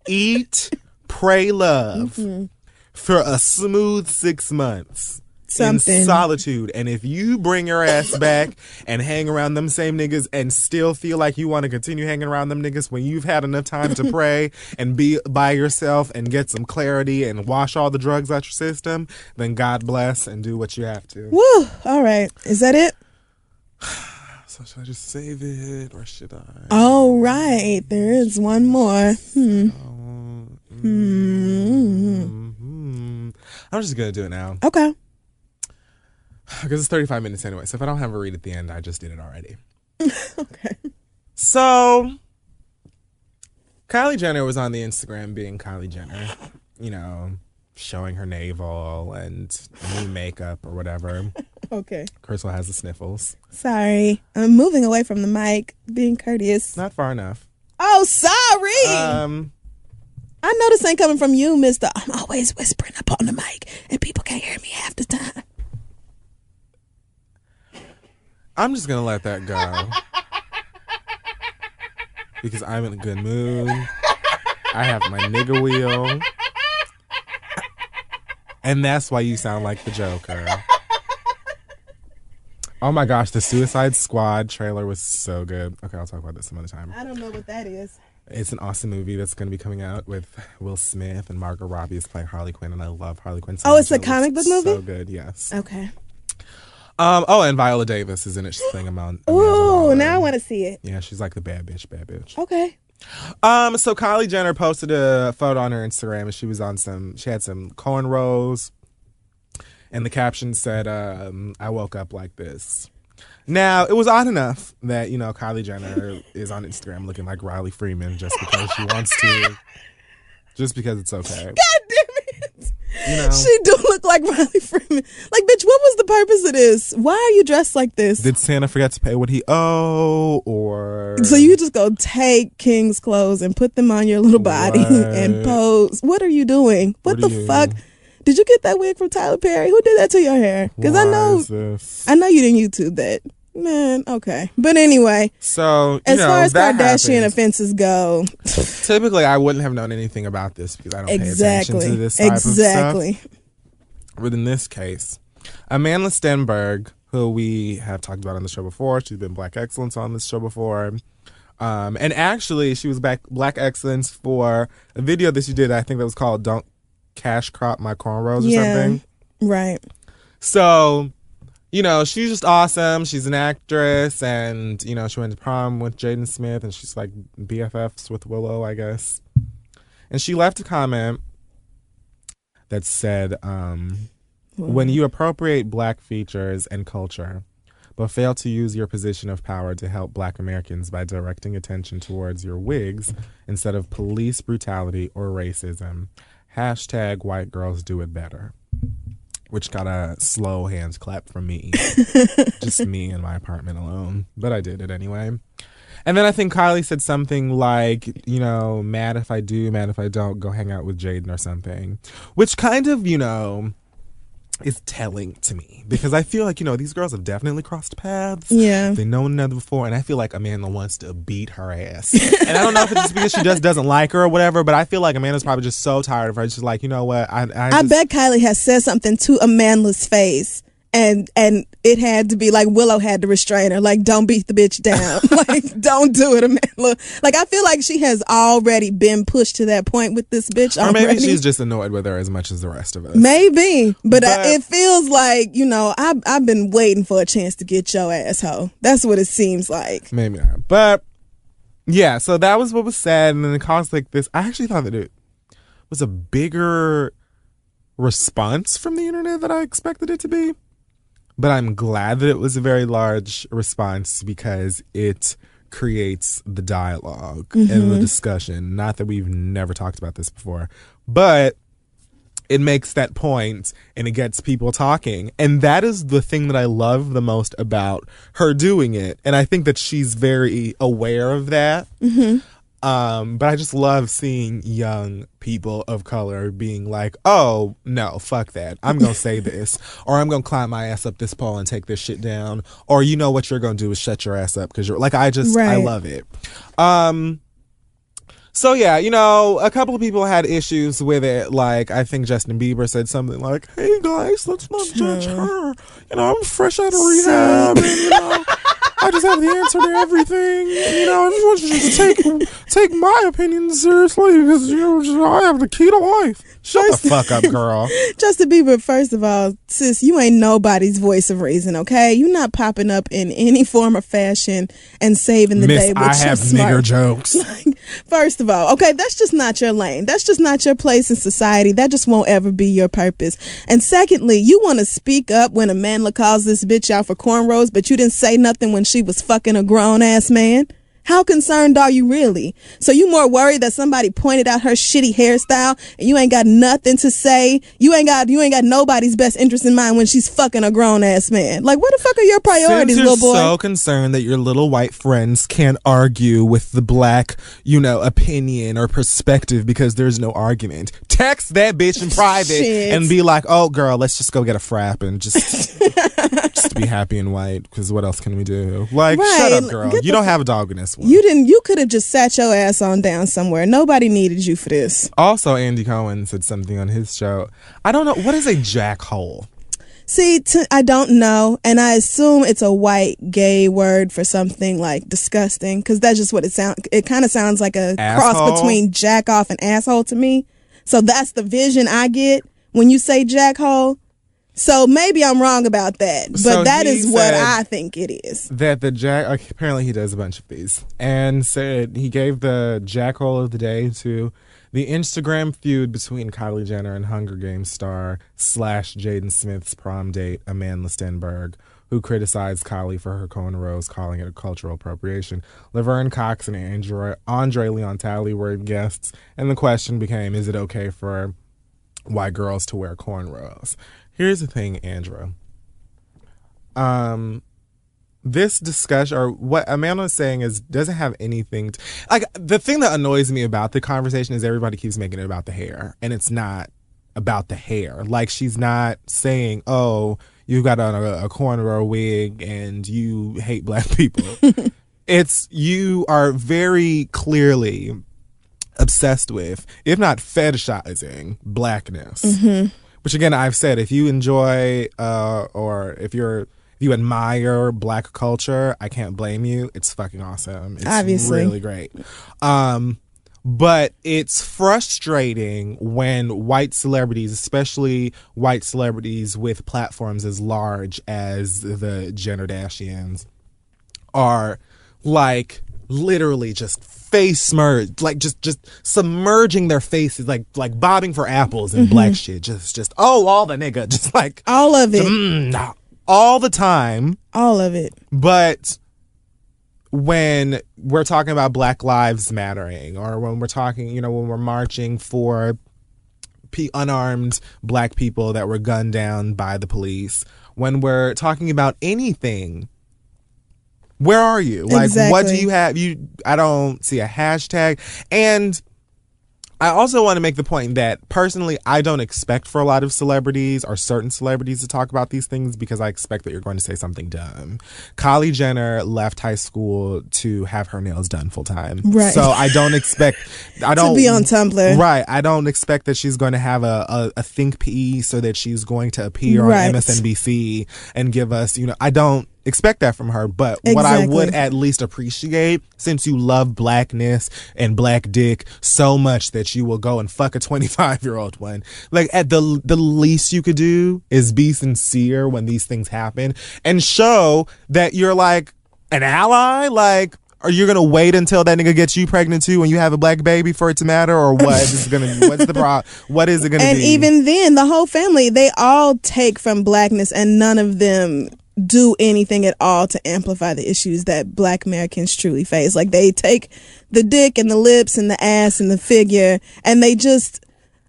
Eat, pray, love mm-hmm. For a smooth six months. Something. In solitude. And if you bring your ass [laughs] back and hang around them same niggas and still feel like you want to continue hanging around them niggas when you've had enough time to [laughs] pray and be by yourself and get some clarity and wash all the drugs out your system, then God bless and do what you have to. Woo! All right. Is that it? [sighs] So should I just save it or should I? All right. There is one more. Hmm. hmm I'm just gonna do it now Okay. [sighs] because it's 35 minutes anyway. So if I don't have a read at the end, I just did it already. [laughs] Okay. So Kylie Jenner was on the Instagram being Kylie Jenner, you know, showing her navel and new makeup or whatever. [laughs] Okay. Crystal has the sniffles. Sorry. I'm moving away from the mic, being courteous. Not far enough. Oh, sorry. Um, I know this ain't coming from you, mister. I'm always whispering up on the mic, and people can't hear me half the time. I'm just gonna let that go because I'm in a good mood. I have my nigga wheel, and that's why you sound like the Joker. Oh my gosh, the Suicide Squad trailer was so good. Okay, I'll talk about this some other time. I don't know what that is. It's an awesome movie that's going to be coming out with Will Smith and Margot Robbie is playing Harley Quinn, and I love Harley Quinn. So Oh, it's a comic book movie? So good, yes. Okay. Um. Oh, and Viola Davis is in it. She's playing Amon. Ooh, now I want to see it. Yeah, she's like the bad bitch, bad bitch. Okay. Um, so Kylie Jenner posted a photo on her Instagram and she was on some she had some cornrows and the caption said, um, I woke up like this. Now, it was odd enough that, you know, Kylie Jenner is on Instagram looking like Riley Freeman just because she wants to. Just because it's okay. [laughs] God damn it. You know. She do look like Riley Freeman. Like, bitch, what was the purpose of this? Why are you dressed like this? Did Santa forget to pay what he owe or so you just go take King's clothes and put them on your little body [laughs] and pose. What are you doing? What, What the you- fuck? Did you get that wig from Tyler Perry? Who did that to your hair? Because I know? I know you didn't YouTube that. Man, okay. But anyway, So, you as know, far as Kardashian happened. offenses go, Typically, I wouldn't have known anything about this because I don't pay attention exactly. to this type exactly. of stuff. But in this case, Amanda Stenberg, who we have talked about on the show before, she's been Black Excellence on this show before. Um, and actually, she was back Black Excellence for a video that she did. I think that was called "Don't Cash Crop My Cornrows" or Yeah. something. Right. So, you know, she's just awesome. She's an actress, and you know, she went to prom with Jaden Smith, and she's like BFFs with Willow, I guess. And she left a comment that said, um, "When you appropriate Black features and culture." But fail to use your position of power to help black Americans by directing attention towards your wigs instead of police brutality or racism. Hashtag white girls do it better which got a slow hands clap from me. [laughs] Just me in my apartment alone. But I did it anyway. And then I think Kylie said something like, you know, mad if I do, mad if I don't, go hang out with Jaden or something. Which kind of, you know, is telling to me because I feel like, you know, these girls have definitely crossed paths. Yeah. They know one another before, and I feel like Amanda wants to beat her ass. [laughs] and I don't know if it's just because she just doesn't like her or whatever, but I feel like Amanda's probably just so tired of her. She's like, you know what? I, I, I bet Kylie has said something to Amanda's face, and and it had to be like Willow had to restrain her, like don't beat the bitch down, [laughs] like don't do it, Amanda. Like I feel like she has already been pushed to that point with this bitch. Or Already. maybe she's just annoyed with her as much as the rest of us. Maybe, but, uh, But- it feels like you know I've I've been waiting for a chance to get your asshole. That's what it seems like. Maybe not. But yeah, so that was what was said. And then it caused like this. I actually thought that it was a bigger response from the internet that I expected it to be. But I'm glad that it was a very large response because it creates the dialog and the mm-hmm. discussion. Not that we've never talked about this before, but it makes that point and it gets people talking. And that is the thing that I love the most about her doing it. And I think that she's very aware of that. Mm-hmm. Um, but I just love seeing young people of color being like, oh, no, fuck that. I'm going to say [laughs] this. Or I'm going to climb my ass up this pole and take this shit down. Or you know what you're going to do is shut your ass up because you're like, I just, I love it. Um, so yeah, you know, a couple of people had issues with it. Like I think Justin Bieber said something like, "Hey guys, let's not judge her." You know, I'm fresh out of rehab, and you know, [laughs] I just have the answer to everything. You know, I just want you to take take my opinion seriously because you know I have the key to life. Shut the fuck up, girl. [laughs] Justin Bieber, first of all, sis, you ain't nobody's voice of reason, okay? you're not popping up in any form or fashion and saving the Miss, day with I have smart nigger jokes. [laughs] First of all, okay, that's just not your lane. That's just not your place in society. That just won't ever be your purpose. And secondly, you want to speak up when a Amanda calls this bitch out for cornrows, but you didn't say nothing when she was fucking a grown ass man. How concerned are you really? So you more worried that somebody pointed out her shitty hairstyle and you ain't got nothing to say? You ain't got you ain't got nobody's best interest in mind when she's fucking a grown ass man. Like what the fuck are your priorities, Since you're little boy? so concerned that your little white friends can't argue with the black, you know, opinion or perspective because there's no argument, text that bitch in private and be like, "Oh, girl, let's just go get a frap and just just be happy and white." Because what else can we do? Like, shut up, girl. Get You the don't have a dog in this one. You didn't. You could have just sat your ass on down somewhere. Nobody needed you for this. also, Andy Cohen said something on his show. I don't know what is a jackhole. See, t- I don't know, and I assume it's a white gay word for something like disgusting, because that's just what it sounds. It kind of sounds like a cross between jack off and asshole to me. So that's the vision I get when you say jackhole. So maybe I'm wrong about that, but So that is what I think it is. that the jack apparently he does a bunch of these and said he gave the jackhole of the day to the Instagram feud between Kylie Jenner and Hunger Games star slash Jaden Smith's prom date Amanda Stenberg, who criticized Kylie for her cornrows, calling it a cultural appropriation. Laverne Cox and Andre, Andre Leon Talley were guests, and the question became: Is it okay for white girls to wear cornrows? Here's the thing, Andrew. Um, this discussion or what Amanda is saying is doesn't have anything to, like the thing that annoys me about the conversation is everybody keeps making it about the hair and it's not about the hair. Like she's not saying oh you've got on a, corner or a wig and you hate black people. [laughs] It's you are very clearly obsessed with if not fetishizing blackness which again I've said if you enjoy uh or if you're if you admire black culture, I can't blame you. It's fucking awesome. It's Obviously. really great. Um but it's frustrating when white celebrities, especially white celebrities with platforms as large as the Jenner Dashians, are like literally just face smurged, like just just submerging their faces, like like bobbing for apples and black shit. Just just oh all the nigga, [laughs] just like All of it. mm, all the time. All of it. But when we're talking about Black Lives Mattering, or when we're talking, you know, when we're marching for unarmed black people that were gunned down by the police, when we're talking about anything, where are you? Like, what do you have? You, I don't see a hashtag. And I also want to make the point that personally, I don't expect for a lot of celebrities or certain celebrities to talk about these things because I expect that you're going to say something dumb. Kylie Jenner left high school to have her nails done full time. Right. So I don't expect, I don't. be on Tumblr. Right. I don't expect that she's going to have a, a, a think piece or that she's going to appear Right. on MSNBC and give us, you know, I don't expect that from her. But what I would at least appreciate, since you love blackness and black dick so much that you will go and fuck a 25 year old one, like at the the least you could do is be sincere when these things happen and show that you're like an ally, like. Are you gonna wait until that nigga gets you pregnant too when you have a black baby for it to matter, or what is it gonna? What's the pro? What is it gonna and be? even then the whole family they all take from blackness and none of them do anything at all to amplify the issues that black americans truly face like they take the dick and the lips and the ass and the figure and they just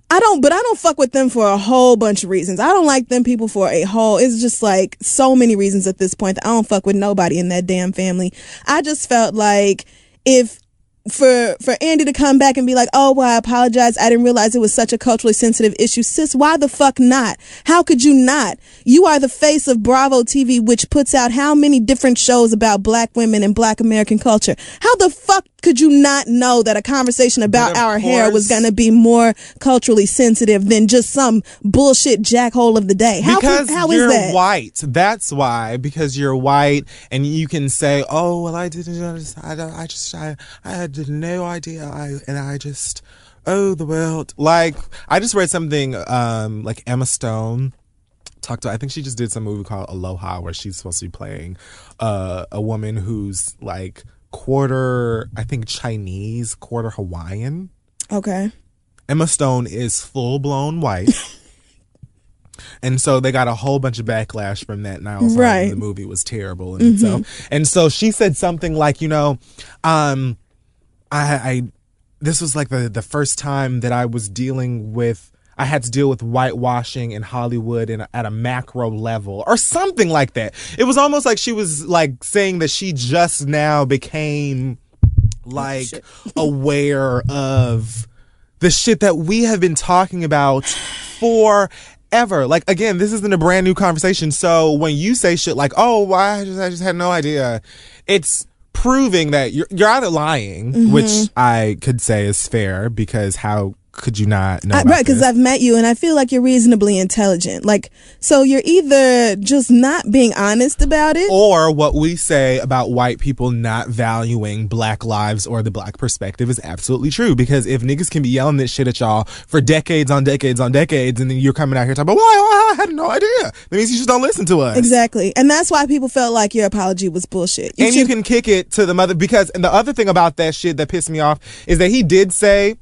I don't, but I don't fuck with them for a whole bunch of reasons. I don't like them people for a whole, it's just like so many reasons at this point that I don't fuck with nobody in that damn family. I just felt like if, for for Andy to come back and be like, "Oh, well, I apologize. I didn't realize it was such a culturally sensitive issue." Sis, why the fuck not? How could you not? You are the face of Bravo TV, which puts out how many different shows about black women and black American culture. How the fuck could you not know that a conversation about our hair was going to be more culturally sensitive than just some bullshit jackhole of the day? How because could, how is you're that? white. That's why. Because you're white, and you can say, "Oh, well, I didn't understand. I, I just, I, I had no idea. I and I just, oh, the world." Like, I just read something, um, like Emma Stone talked to. I think she just did some movie called Aloha, where she's supposed to be playing uh, a woman who's like quarter, I think Chinese, quarter Hawaiian. Okay. Emma Stone is full blown white. [laughs] And so they got a whole bunch of backlash from that. And I also Right. the movie was terrible in itself. And so she said something like, you know, um, I, I this was like the the first time that I was dealing with I had to deal with whitewashing in Hollywood in a, at a macro level or something like that. It was almost like she was like saying that she just now became like [laughs] aware of the shit that we have been talking about forever. Like again, this isn't a brand new conversation. So when you say shit like, "Oh, why I just I just had no idea," it's proving that you're you're either lying, which mm-hmm. I could say is fair because how could you not know? I, right, because? I've met you and I feel like you're reasonably intelligent. Like, so you're either just not being honest about it. or what we say about white people not valuing black lives or the black perspective is absolutely true. Because if niggas can be yelling this shit at y'all for decades on decades on decades, and then you're coming out here talking about, well, I, had no idea. That means you just don't listen to us. Exactly. And that's why people felt like your apology was bullshit. You and you can kick it to the mother because and the other thing about that shit that pissed me off is that he did say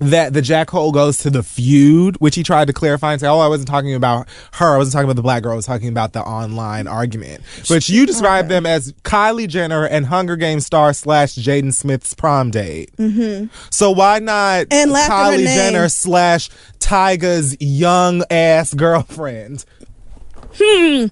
that the jackhole goes to the feud, which he tried to clarify and say, "Oh, I wasn't talking about her. I wasn't talking about the black girl. I was talking about the online argument." But you describe them as Kylie Jenner and Hunger Games star slash Jaden Smith's prom date. Mm-hmm. So why not And laugh at her Kylie. Jenner slash Tyga's young ass girlfriend? Hmm.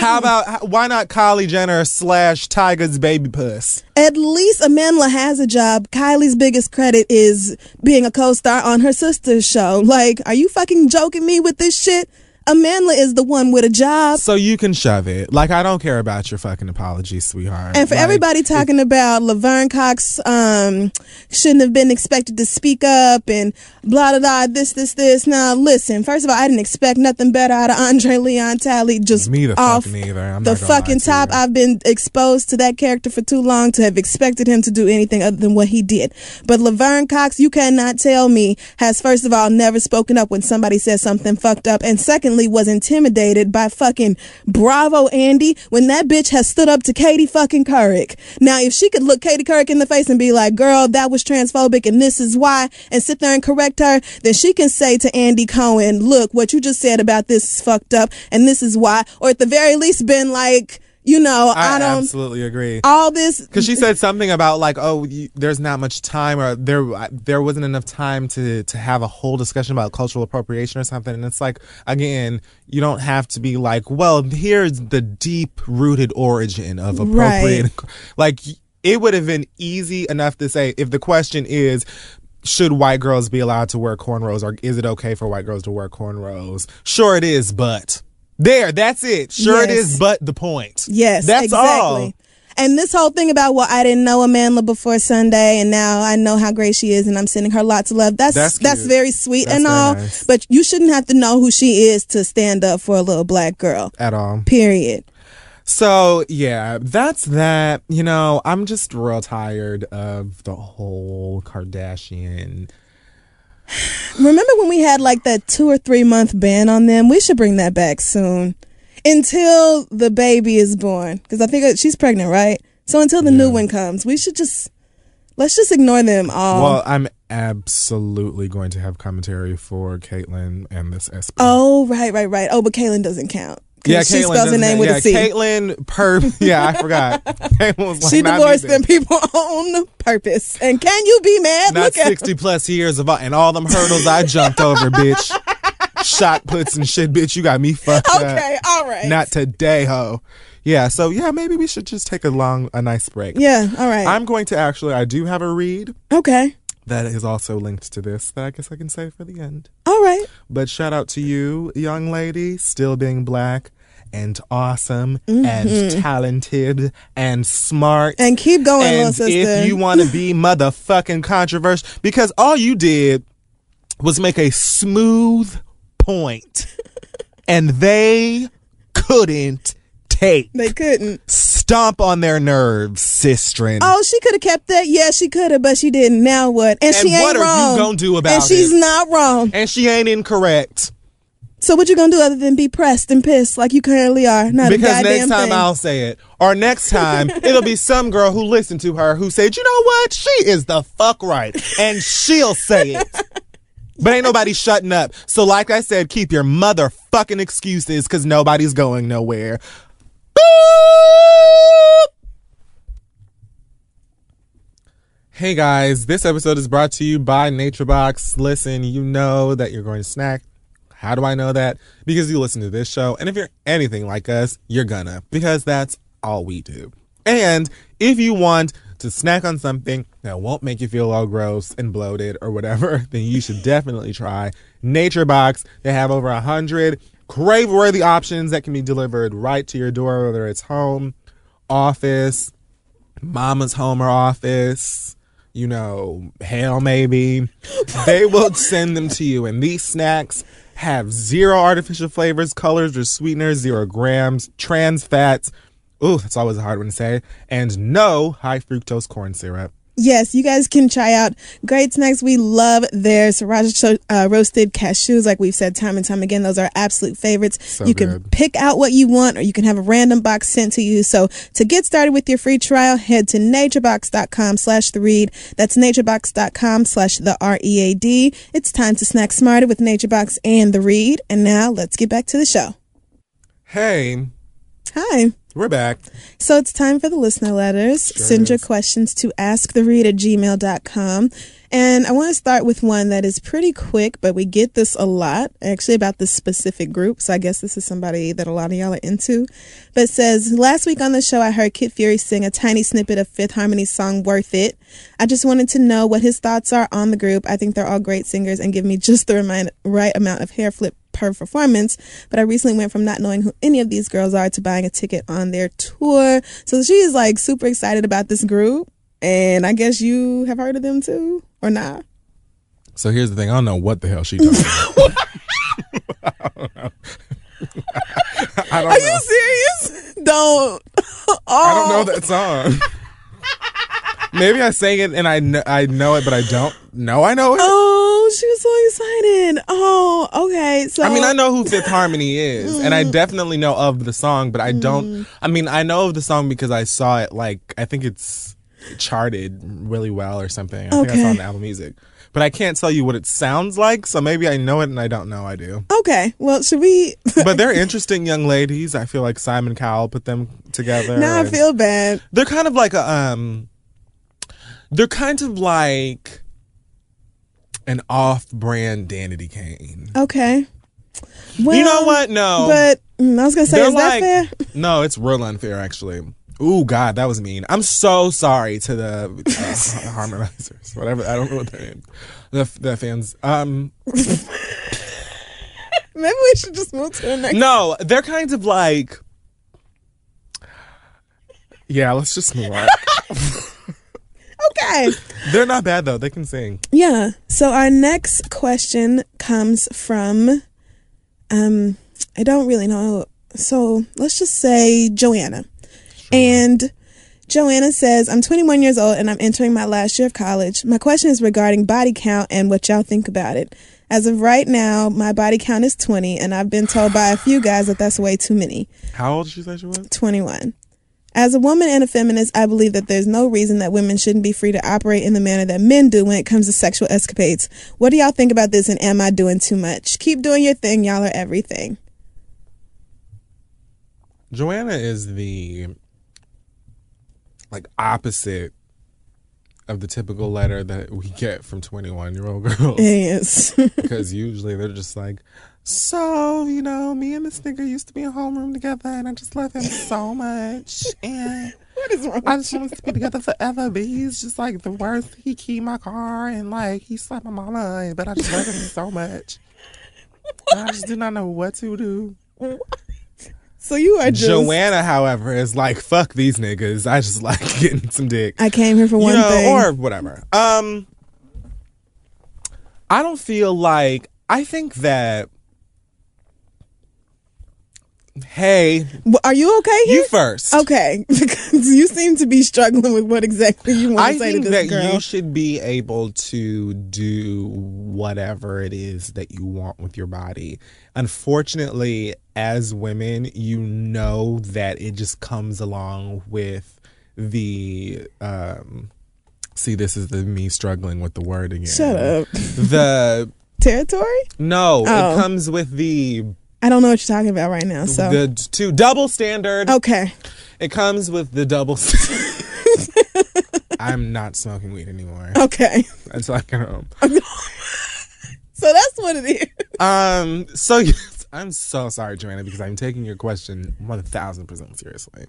How about why not Kylie Jenner slash Tyga's baby puss? At least Amanda has a job. Kylie's biggest credit is being a co-star on her sister's show. Like, are you fucking joking me with this shit? Amanda is the one with a job. So you can shove it. Like I don't care about your fucking apology, sweetheart. And for Like, everybody talking about Laverne Cox um, shouldn't have been expected to speak up and blah blah blah this this this. Now listen, first of all, I didn't expect nothing better out of Andre Leon Talley. Just Me the fuck off neither. I'm the fucking top. you. I've been exposed to that character for too long to have expected him to do anything other than what he did. But Laverne Cox, you cannot tell me has first of all never spoken up when somebody says something fucked up, and secondly was intimidated by fucking Bravo Andy when that bitch has stood up to Katie fucking Couric. Now, if she could look Katie Couric in the face and be like, "Girl, that was transphobic, and this is why," and sit there and correct her, then she can say to Andy Cohen, "Look, what you just said about this is fucked up, and this is why," or at the very least, been like, you know, I, I, don't. absolutely agree. All this Because she said something about like, oh, you, there's not much time, or there there wasn't enough time to to have a whole discussion about cultural appropriation or something. And it's like, again, you don't have to be like, well, here's the deep rooted origin of appropriating. Like, it would have been easy enough to say if the question is. should white girls be allowed to wear cornrows or is it okay for white girls to wear cornrows? Sure it is, but there, that's it. Sure it Yes. is, but the point. Yes, That's exactly. all. And this whole thing about well, I didn't know Amanda before Sunday, and now I know how great she is, and I'm sending her lots of love. That's That's that's, very sweet That's and all, nice. but you shouldn't have to know who she is to stand up for a little black girl. At all. Period. So yeah, that's that. You know, I'm just real tired of the whole Kardashian. Remember when we had like that two or three month ban on them? We should bring that back soon. Until the baby is born. Because I think uh, she's pregnant, right? So until the new one comes, we should just let's just ignore them all. Well, I'm absolutely going to have commentary for Caitlyn and this SP. oh, right, right, right. Oh, but Kaylin doesn't count. Yeah, she Caitlyn spells her name with yeah, a C. Caitlyn per yeah, I forgot. [laughs] Was like, she divorced them people [laughs] on purpose. And can you be mad? Not Look at sixty plus years of and all them hurdles I jumped over, bitch. Shot puts and shit, bitch. You got me fucked up. Okay, all right. Not today, ho. Yeah, so yeah, maybe we should just take a long, a nice break. yeah, all right. I'm going to actually, I do have a read okay. That is also linked to this that I guess I can say for the end. All right. But shout out to you, young lady, still being black and awesome and talented and smart. Mm-hmm. And keep going, little and sister. if you want to be [laughs] motherfucking controversial, because all you did was make a smooth point, [laughs] and they couldn't take they couldn't. stomp on their nerves, sistren. Oh, she could have kept that. Yeah, she could have, but she didn't. Now what? And, she And ain't what are you gonna do about it. And she's not wrong. and she ain't incorrect. So what you gonna do other than be pressed and pissed like you currently are? Not a Because next time thing. I'll say it. Or next time [laughs] it'll be some girl who listened to her who said, you know what? She is the fuck right. And she'll say it. [laughs] But ain't nobody shutting up. So like I said, keep your motherfucking excuses because nobody's going nowhere. Hey guys, this episode is brought to you by NatureBox. Listen, you know that you're going to snack. How do I know that? Because you listen to this show. And if you're anything like us, you're gonna. Because that's all we do. And if you want to snack on something that won't make you feel all gross and bloated or whatever, [laughs] then you should definitely try NatureBox. They have over a hundred crave-worthy options that can be delivered right to your door, whether it's home, office, mama's home or office, you know, hell maybe. [laughs] they will send them to you. And these snacks have zero artificial flavors, colors, or sweeteners, zero grams, trans fats. Ooh, that's always a hard one to say. And no high fructose corn syrup. Yes, you guys can try out great snacks. We love their Sriracha uh, roasted cashews. Like we've said time and time again, those are absolute favorites. So you can pick out what you want or you can have a random box sent to you. So to get started with your free trial, head to naturebox.com slash the read. That's naturebox.com slash the R-E-A-D. It's time to snack smarter with NatureBox and the read. And now let's get back to the show. Hey, Hi. We're back. So it's time for the listener letters. Send your is. questions to asktheread at gmail.com. And I want to start with one that is pretty quick, but we get this a lot, actually, about this specific group. So I guess this is somebody that a lot of y'all are into. But it says, Last week on the show, I heard Kid Fury sing a tiny snippet of Fifth Harmony's song Worth It. I just wanted to know what his thoughts are on the group. I think they're all great singers and give me just the right amount of hair flip per performance, but I recently went from not knowing who any of these girls are to buying a ticket on their tour. So she is like super excited about this group. And I guess you have heard of them too, or not? So here's the thing. I don't know what the hell she talking about. I don't know. I don't Are you serious? Don't. I Oh, don't know oh. that song. Maybe I sang it and I kn- I know it, but I don't know I know it. Oh, she was so excited. Oh, okay. So I mean, I know who Fifth Harmony is, and I definitely know of the song, but I don't. I mean, I know of the song because I saw it. Like, I think it's charted really well or something. I think I saw it on Apple Music, but I can't tell you what it sounds like. So maybe I know it and I don't know I do. Okay. Well, should we? [laughs] But they're interesting young ladies. I feel like Simon Cowell put them together. now I feel bad. they're kind of like a um they're kind of like an off-brand Danity Kane. Okay. Well, you know what? No. But mm, I was gonna say, they're is like that fair? No, it's real unfair actually. Ooh, God, that was mean. I'm so sorry to the uh, [laughs] harmonizers, whatever. I don't know what their names. The the fans. Um, [laughs] Maybe we should just move to the next. no, they're kind of like. Yeah, let's just move on. [laughs] Okay. they're not bad though. They can sing. Yeah. So our next question comes from um I don't really know. So let's just say Joanna. And Joanna says, I'm 21 years old and I'm entering my last year of college. My question is regarding body count and what y'all think about it. As of right now, my body count is 20 and I've been told by a few guys that that's way too many. How old did she say she was? 21. As a woman and a feminist, I believe that there's no reason that women shouldn't be free to operate in the manner that men do when it comes to sexual escapades. What do y'all think about this and am I doing too much? Keep doing your thing, y'all are everything. Joanna is the like opposite of the typical letter that we get from 21 year old [laughs] girls. Is. [laughs] because usually they're just like, so you know, me and this nigga used to be in homeroom together, and I just love him so much, and [laughs] what is wrong? I just want us to be together forever. But he's just like the worst. He keyed my car, and like he slapped my mama, but I just love him so much. I just do not know what to do. So you are just. Joanna, however, is like, fuck these niggas. I just like [laughs] getting some dick. I came here for one you know, thing. or whatever. Um, I don't feel like I think that. Hey, are you okay here? you first. Okay, [laughs] because you seem to be struggling with what exactly you want I to say to that this girl. you should be able to do whatever it is that you want with your body. Unfortunately, as women, you know that it just comes along with the um see this is the me struggling with the word again. Shut up. The [laughs] Territory? no, Oh. it comes with the I don't know what you're talking about right now. So the two double standard. okay, It comes with the double. [laughs] I'm not smoking weed anymore. okay. That's like um. [laughs] So that's what it is. Um. So [laughs] yes, I'm so sorry, Joanna, because I'm taking your question one thousand percent seriously.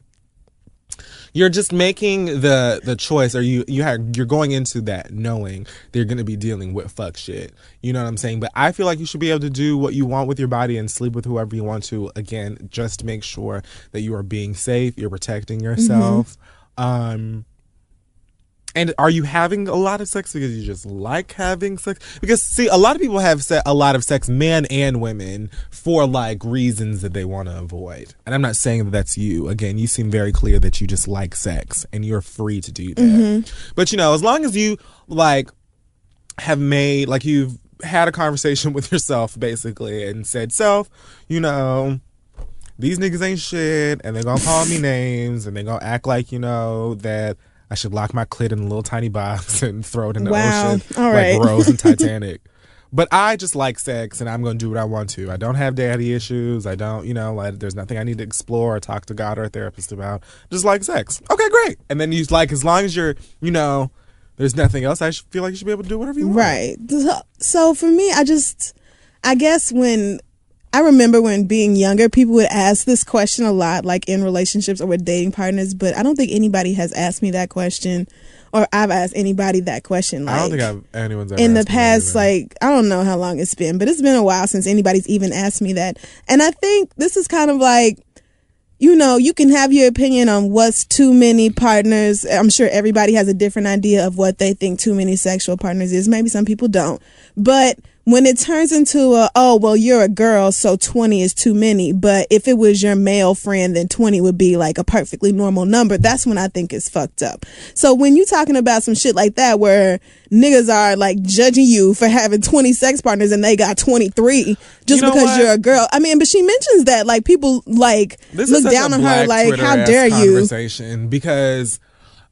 You're just making the the choice, or you you have you're going into that knowing that you're going to be dealing with fuck shit. You know what I'm saying? But I feel like you should be able to do what you want with your body and sleep with whoever you want to. Again, just make sure that you are being safe, you're protecting yourself. Um. And are you having a lot of sex because you just like having sex? Because see, a lot of people have se- a lot of sex, men and women, for like reasons that they want to avoid. And I'm not saying that that's you. Again, you seem very clear that you just like sex, and you're free to do that. Mm-hmm. But you know, as long as you like have made like you've had a conversation [laughs] with yourself basically and said, self, you know, these niggas ain't shit and they're gonna call me [laughs] names and they're gonna act like, you know, that I should lock my clit in a little tiny box [laughs] and throw it in the Wow. ocean All like right. Rose and [laughs] Titanic. But I just like sex and I'm gonna do what I want to. I don't have daddy issues. I don't, you know, like there's nothing I need to explore or talk to God or a therapist about. Just like sex. Okay, great. And then you like as long as you're, you know, there's nothing else, I feel like you should be able to do whatever you want. Right. So for me, I just, I guess when I remember when being younger, people would ask this question a lot, like in relationships or with dating partners. But I don't think anybody has asked me that question, or I've asked anybody that question. Like I don't think I've anyone's in the past, like I don't know how long it's been, but it's been a while since anybody's even asked me that. And I think this is kind of like you know, you can have your opinion on what's too many partners. I'm sure everybody has a different idea of what they think too many sexual partners is. Maybe some people don't. But when it turns into a, oh, well, you're a girl, so 20 is too many. But if it was your male friend, then 20 would be like a perfectly normal number. That's when I think it's fucked up. So when you talking about some shit like that where niggas are like judging you for having 20 sex partners and they got 23 just You know because what? you're a girl. I mean, but she mentions that like people like This look down on her like how dare you conversation because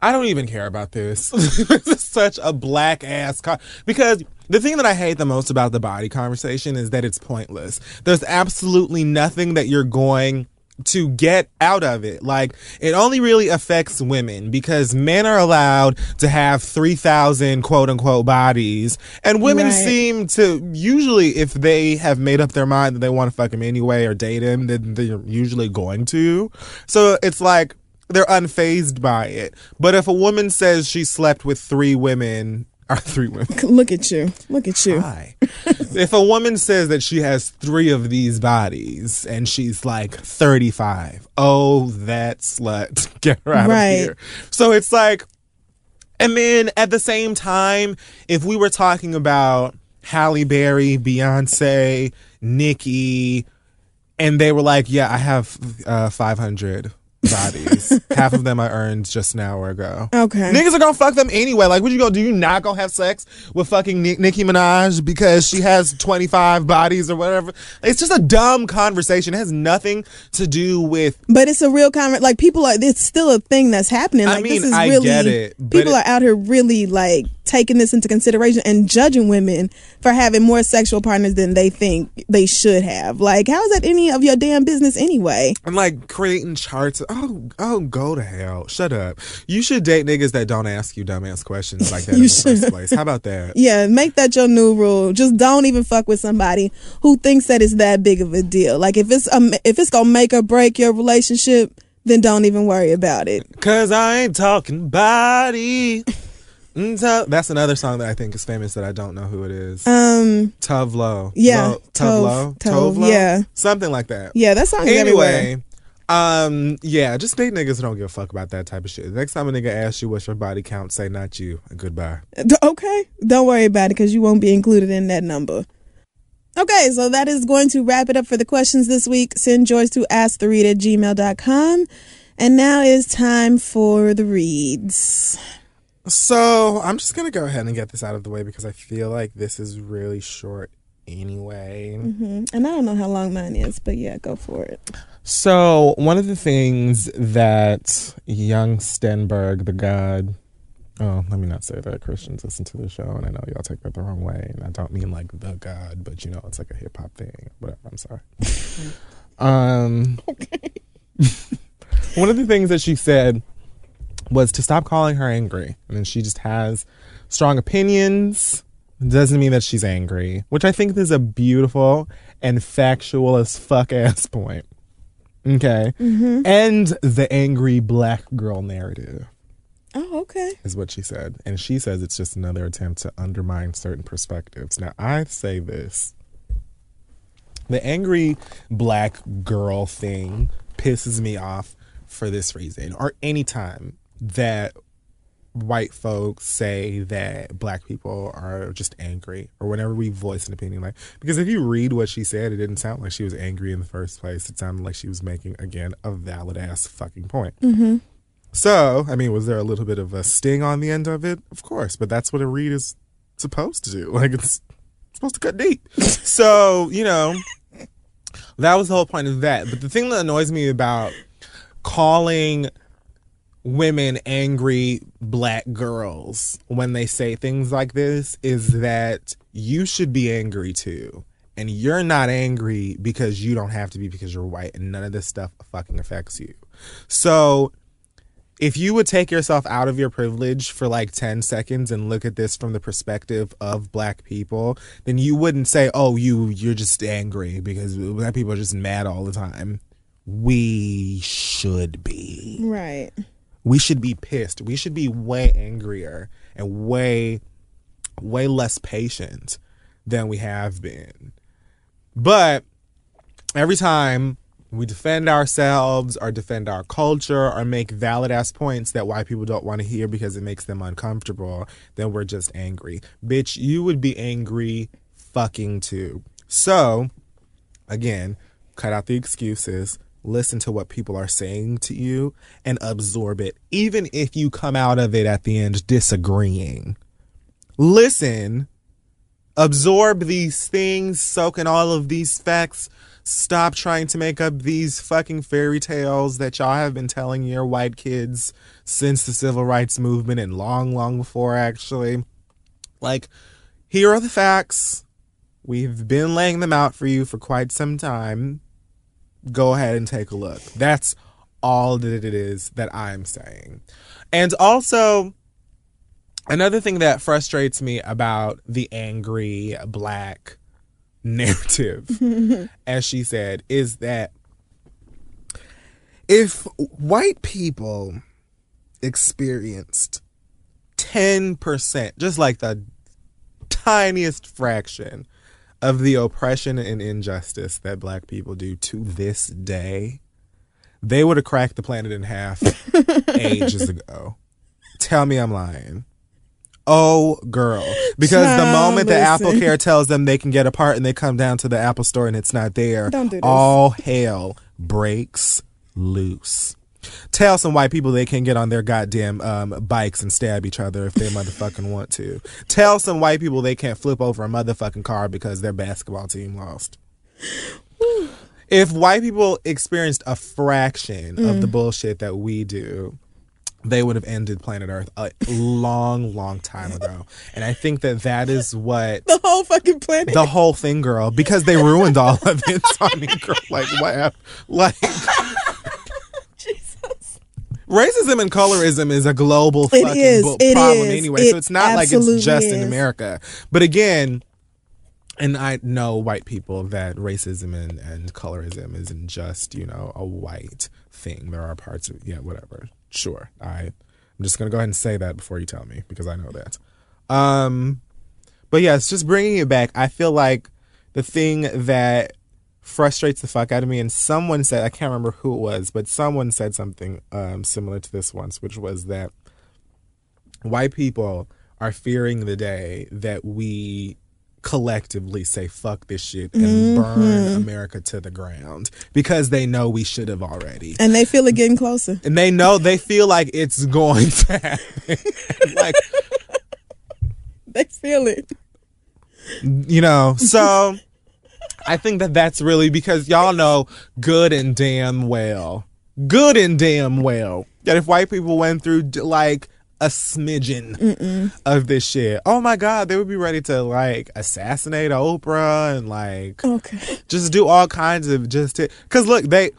I don't even care about this. [laughs] this is such a black ass con- because the thing that I hate the most about the body conversation is that it's pointless. There's absolutely nothing that you're going to get out of it. Like it only really affects women because men are allowed to have 3000 quote unquote bodies and women Right. seem to usually if they have made up their mind that they want to fuck him anyway or date him then they're usually going to. So it's like they're unfazed by it. But if a woman says she slept with three women, or three women, [laughs] Look at you. Look at you. Hi. if a woman says that she has three of these bodies and she's like 35, oh, that slut. [laughs] Get her out Right. of here. So it's like, and then at the same time, if we were talking about Halle Berry, Beyonce, Nicki, and they were like, yeah, I have uh, 500 bodies. [laughs] Half of them I earned just an hour ago. Okay. Niggas are gonna fuck them anyway. Like, what you gonna do? You not gonna have sex with fucking Ni- Nicki Minaj because she has 25 bodies or whatever? It's just a dumb conversation. It has nothing to do with. But it's a real conversation. Like people are. It's still a thing that's happening. I Like mean, this is I really. get it, people it- are out here really like taking this into consideration and judging women for having more sexual partners than they think they should have. Like, how is that any of your damn business anyway? I'm like creating charts. Oh, oh, go to hell. Shut up. You should date niggas that don't ask you dumbass questions like that [laughs] in the first place. How about that? Yeah, make that your new rule. Just don't even fuck with somebody who thinks that it's that big of a deal. Like if it's um, if it's gonna make or break your relationship, then don't even worry about it. Cause I ain't talking body. Mm, That's another song that I think is famous that I don't know who it is. Um, Tove Lo. Yeah, Lo, Tove Tove- Lo. Tove, Lo? yeah. Something like that. yeah, that song is everywhere. Um, yeah, just date niggas who don't give a fuck about that type of shit. Next time a nigga asks you what's your body count, say not you goodbye. Okay, don't worry about it because you won't be included in that number. Okay, so that is going to wrap it up for the questions this week. Send yours to asktheread at gmail.com. And now is time for the reads. So I'm just gonna go ahead and get this out of the way because I feel like this is really short anyway. hmm And I don't know how long mine is, but yeah, go for it. So, one of the things that young Stenberg, the god, oh, let me not say that Christians listen to the show, and I know y'all take that the wrong way, and I don't mean like the god, but you know, it's like a hip hop thing. Whatever, I'm sorry. [laughs] um, one of the things that she said was to stop calling her angry, and then she just has strong opinions. Doesn't mean that she's angry, which I think is a beautiful and factual as fuck ass point. Okay. Mm-hmm. And the angry black girl narrative Oh, okay. is what she said. And she says it's just another attempt to undermine certain perspectives. Now, I say this the angry black girl thing pisses me off for this reason, or anytime that white folks say that black people are just angry or whenever we voice an opinion like because if you read what she said it didn't sound like she was angry in the first place. It sounded like she was making again a valid ass fucking point. Mm-hmm. So i mean was there a little bit of a sting on the end of it? Of course but that's what a read is supposed to do. [laughs] Like it's supposed to cut deep. [laughs] So you know that was the whole point of that. But the thing that annoys me about calling women angry black girls when they say things like this is that you should be angry too. And you're not angry because you don't have to be because you're white and none of this stuff fucking affects you. So if you would take yourself out of your privilege for like 10 seconds and look at this from the perspective of black people, then you wouldn't say, "Oh, you you're just angry because black people are just mad all the time." We should be Right. We should be pissed. We should be way angrier and way, way less patient than we have been. But every time we defend ourselves or defend our culture or make valid ass points that white people don't want to hear because it makes them uncomfortable, then we're just angry. Bitch, you would be angry fucking too. So, again, cut out the excuses, listen to what people are saying to you, and absorb it, even if you come out of it at the end disagreeing. Listen, absorb these things, soak in all of these facts. Stop trying to make up these fucking fairy tales that y'all have been telling your white kids since the civil rights movement and long, long before, actually. Like, here are the facts. We've been laying them out for you for quite some time. Go ahead and take a look. That's all that it is that I'm saying. And also, another thing that frustrates me about the angry black [laughs] narrative, [laughs] as she said, is that if white people experienced 10%, just like the tiniest fraction of the oppression and injustice that black people do to this day, they would have cracked the planet in half [laughs] ages ago. Tell me I'm lying. Oh, girl. Because the Child, moment that Apple. Care tells them they can get a part and they come down to the Apple store and it's not there, do all hell breaks loose. Tell some white people they can get on their goddamn um, bikes and stab each other if they motherfucking [laughs] want to. Tell some white people they can't flip over a motherfucking car because their basketball team lost. if white people experienced a fraction of the bullshit that we do, they would have ended planet Earth a long, long time ago. And I think that that is what The whole fucking planet. the whole thing, girl, because they ruined all of it. So, I mean, girl, like what? Like. Racism and colorism is a global It fucking is. It problem is. anyway. It so it's not like it's just in. America. But again, and I know white people that racism and, and colorism isn't just, you know, a white thing. There are parts of yeah, whatever. Sure. I I'm just gonna go ahead and say that before you tell me because I know that. Um but yeah, just bringing it back. I feel like the thing that frustrates the fuck out of me, and someone said, I can't remember who it was, but someone said something um, similar to this once, which was that white people are fearing the day that we collectively say fuck this shit and burn America to the ground because they know we should have already. And they feel it getting closer. And they know they feel like it's going to happen. [laughs] like [laughs] They feel it. you know so i think that that's really because y'all know good and damn well. Good and damn well. That if white people went through like a smidgen of this shit oh my god they would be ready to like assassinate oprah and like Okay. just do all kinds of just because look they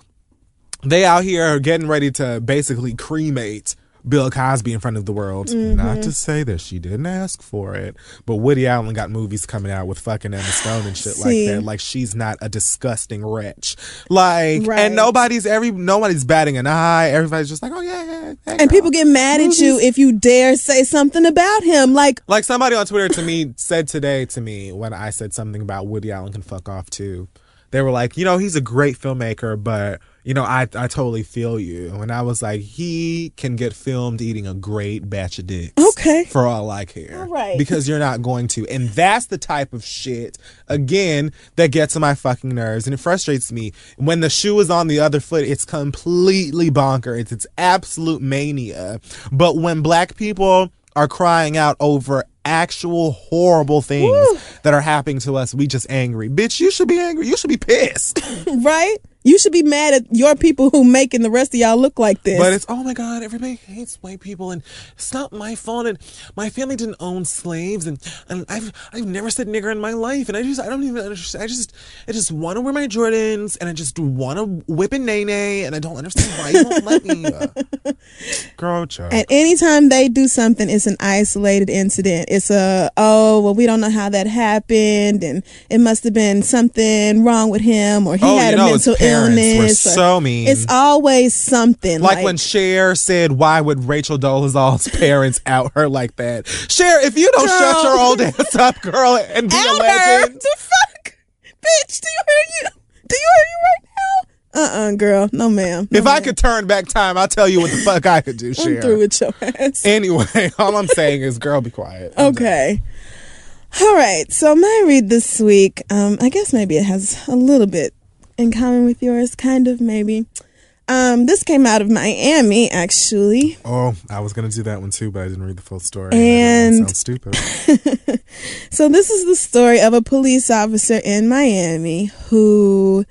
they out here are getting ready to basically cremate Bill Cosby in front of the world. Mm-hmm. Not to say that she didn't ask for it, but Woody Allen got movies coming out with fucking Emma Stone and shit See. like that. Like she's not a disgusting wretch. Like Right. and nobody's every nobody's batting an eye. Everybody's just like, oh yeah, yeah. hey, And people get mad at you if you dare say something about him. Like, Like somebody on Twitter to me [laughs] said today to me when I said something about Woody Allen can fuck off too. They were like, you know, he's a great filmmaker, but you know, I I totally feel you. And I was like, he can get filmed eating a great batch of dicks. Okay. For all I care. All right. Because you're not going to. And that's the type of shit, again, that gets on my fucking nerves. And it frustrates me. When the shoe is on the other foot, it's completely bonker. It's it's absolute mania. But when black people are crying out over actual horrible things that are happening to us, we just angry. Bitch, you should be angry. You should be pissed. [laughs] right? You should be mad at your people who making the rest of y'all look like this. But it's oh my god, everybody hates white people, and it's not my fault. And my family didn't own slaves, and and I've I've never said nigger in my life, and I just I don't even understand. I just I just want to wear my Jordans, and I just want to whip and nae nae, and I don't understand why you won't let me. [laughs] Girl, child. And anytime they do something, it's an isolated incident. It's a, oh, well, we don't know how that happened, and it must have been something wrong with him, or he Oh, had a know, mental parents were so mean. It's always something. like, when Cher said, "Why would Rachel Dolezal's [laughs] parents out her like that?" Cher, if you don't shut your old ass up, girl, and be a out her. legend, The fuck, bitch? Do you hear you? Do you hear you right now? Uh uh girl, no ma'am. No, if I could turn back time, I'll tell you what the fuck I could do, I'm through with your ass. Anyway, [laughs] all I'm saying is, girl, be quiet. I'm done. Okay. All right. So my read this week, um, I guess maybe it has a little bit in common with yours, kind of maybe. Um, this came out of Miami, actually. Oh, I was gonna do that one too, but I didn't read the full story. And- And sounds stupid. [laughs] So this is the story of a police officer in Miami who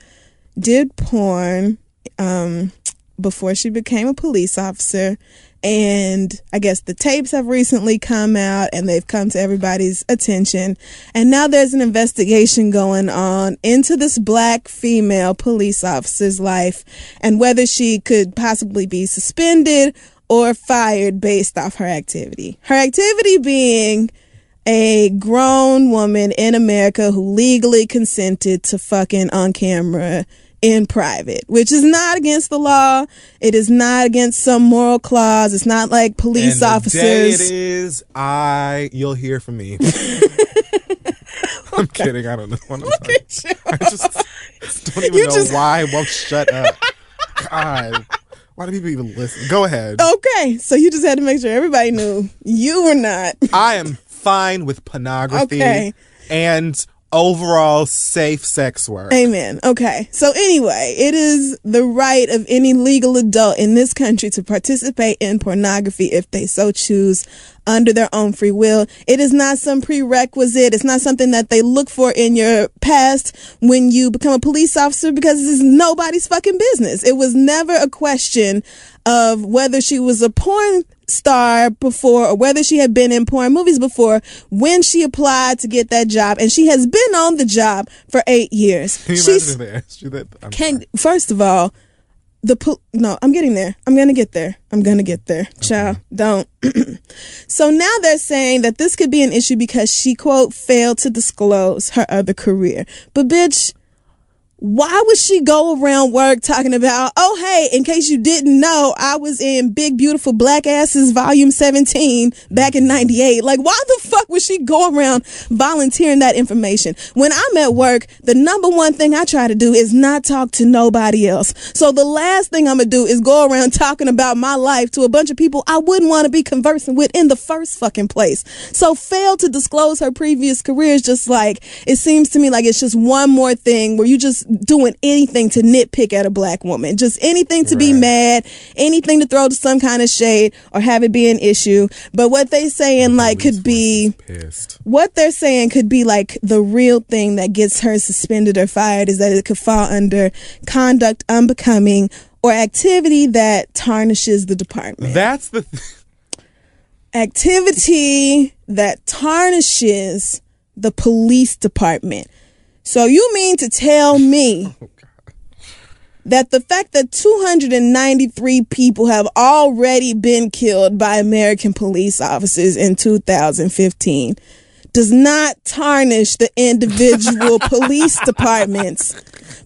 did porn um, before she became a police officer. And I guess the tapes have recently come out and they've come to everybody's attention. And now there's an investigation going on into this black female police officer's life and whether she could possibly be suspended or fired based off her activity. Her activity being a grown woman in America who legally consented to fucking on camera in private, which is not against the law. It is not against some moral clause. It's not like police and officers. It is, I you'll hear from me. [laughs] I'm kidding. I don't know what I'm talking. I just, just don't even You know just- why I won't shut up. God, why do people even listen? Go ahead. Okay, so you just had to make sure everybody knew you were not. I am fine with pornography Okay. and overall safe sex work. Amen. Okay. So anyway, it is the right of any legal adult in this country to participate in pornography if they so choose under their own free will. It is not some prerequisite. It's not something that they look for in your past when you become a police officer because it's nobody's fucking business. It was never a question of whether she was a porn star before or whether she had been in porn movies before when she applied to get that job and she has been on the job for eight years. Can you She's imagine if they asked you that? I'm can first of all, the pol- no, I'm getting there. I'm gonna get there. I'm gonna get there. Child, don't. [clears throat] so now they're saying that this could be an issue because she quote failed to disclose her other career. But bitch, why would she go around work talking about, oh, hey, in case you didn't know, I was in Big Beautiful Black Asses Volume 17 back in 98. Like, why the fuck would she go around volunteering that information? When I'm at work, the number one thing I try to do is not talk to nobody else. So the last thing I'm gonna do is go around talking about my life to a bunch of people I wouldn't want to be conversing with in the first fucking place. So fail to disclose her previous career is just like, it seems to me like it's just one more thing where you just doing anything to nitpick at a black woman. Just anything to be mad, anything to throw to some kind of shade or have it be an issue. But what they saying like could be pissed. what they're saying could be like the real thing that gets her suspended or fired is that it could fall under conduct unbecoming or activity that tarnishes the department. That's the. Th- activity that tarnishes the police department. So you mean to tell me [laughs] oh, that the fact that 293 people have already been killed by American police officers in 2015 does not tarnish the individual [laughs] police departments.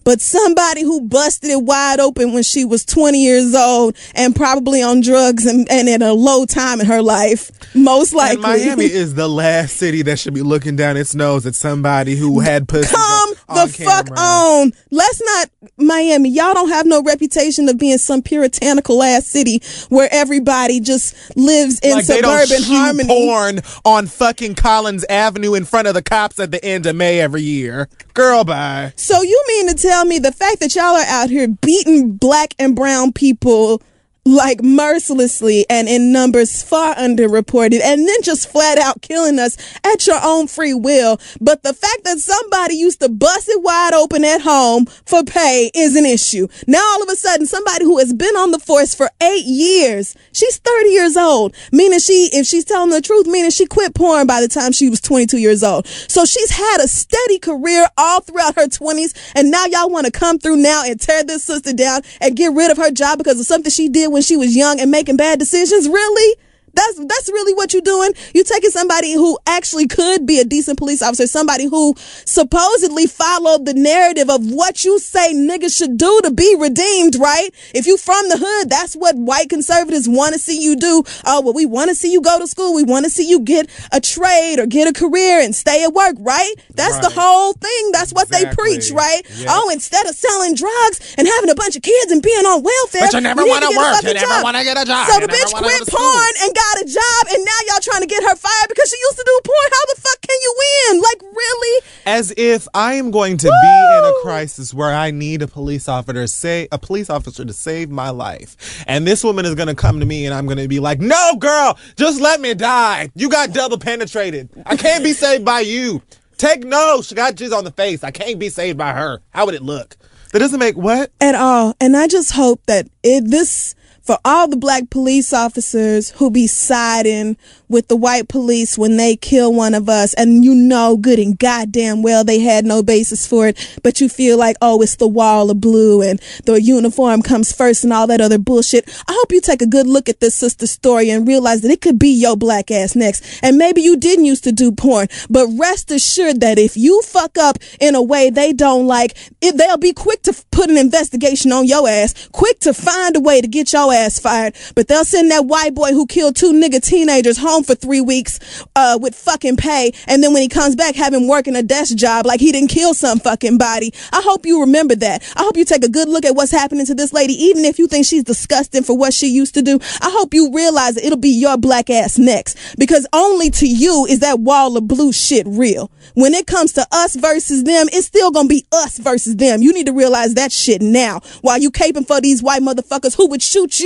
But somebody who busted it wide open when she was 20 years old and probably on drugs and, and in a low time in her life, most likely. and Miami is the last city that should be looking down its nose at somebody who [laughs] had pussy. Come on the fuck camera. on. Let's not Miami. Y'all don't have no reputation of being some puritanical ass city where everybody just lives in Like suburban harmony. porn on fucking Collins Avenue in front of the cops at the end of May every year. Girl, bye. So you mean to tell me the fact that y'all are out here beating black and brown people like mercilessly and in numbers far underreported and then just flat out killing us at your own free will. But the fact that somebody used to bust it wide open at home for pay is an issue. Now all of a sudden somebody who has been on the force for eight years, she's 30 years old, meaning she, if she's telling the truth, meaning she quit porn by the time she was 22 years old. So she's had a steady career all throughout her 20s and now y'all want to come through now and tear this sister down and get rid of her job because of something she did when she was young and making bad decisions? Really? That's that's really what you're doing. You're taking somebody who actually could be a decent police officer, somebody who supposedly followed the narrative of what you say niggas should do to be redeemed, right? If you from the hood, that's what white conservatives want to see you do. Oh, well, we want to see you go to school. We want to see you get a trade or get a career and stay at work, right? That's the whole thing. That's what they preach, right? Yep. Oh, instead of selling drugs and having a bunch of kids and being on welfare, But you never wanna to work. You never wanna get a job. So the bitch quit porn and got a job, and now y'all trying to get her fired because she used to do porn. How the fuck can you win? Like, really? As if I am going to be in a crisis where I need a police officer to say a police officer to save my life. And this woman is gonna come to me and I'm gonna be like, No girl, just let me die. You got double penetrated. I can't be saved by you. Take no, she got jizz on the face. I can't be saved by her. How would it look? That doesn't make what? At all. And I just hope that it, this for all the black police officers who be siding with the white police when they kill one of us and you know good and goddamn well they had no basis for it, but you feel like, oh, it's the wall of blue and the uniform comes first and all that other bullshit. I hope you take a good look at this sister story and realize that it could be your black ass next. And maybe you didn't used to do porn, but rest assured that if you fuck up in a way they don't like, it, they'll be quick to put an investigation on your ass, quick to find a way to get your ass fired, but they'll send that white boy who killed two nigga teenagers home for three weeks uh, with fucking pay, and then when he comes back, have him working a desk job like he didn't kill some fucking body. I hope you remember that. I hope you take a good look at what's happening to this lady, even if you think she's disgusting for what she used to do. I hope you realize that it'll be your black ass next, because only to you is that wall of blue shit real. When it comes to us versus them, it's still gonna be us versus them. You need to realize that shit now, while you caping for these white motherfuckers who would shoot you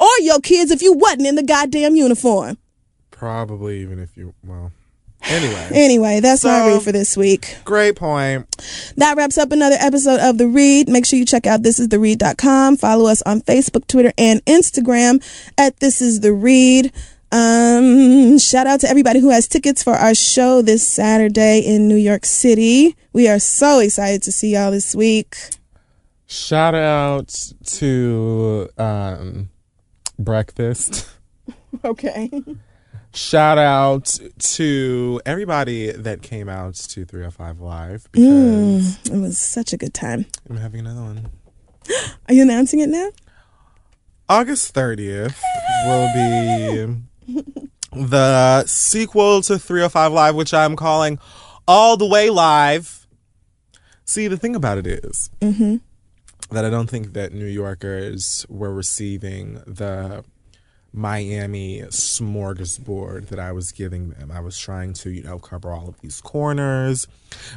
or your kids if you wasn't in the goddamn uniform. Probably even if you well. Anyway. [laughs] Anyway, that's my read for this week. Great point. That wraps up another episode of The Read. Make sure you check out thisistheread.com. Follow us on Facebook, Twitter, and Instagram at This Is The Read. Um, shout out to everybody who has tickets for our show this Saturday in New York City. We are so excited to see y'all this week. Shout out to um, breakfast. [laughs] Okay. Shout out to everybody that came out to 305 Live because It was such a good time. I'm having another one. [gasps] Are you announcing it now? August 30th will be [laughs] the sequel to 305 Live, which I'm calling All the Way Live. See, the thing about it is that I don't think that New Yorkers were receiving the Miami smorgasbord that I was giving them. I was trying to, you know, cover all of these corners.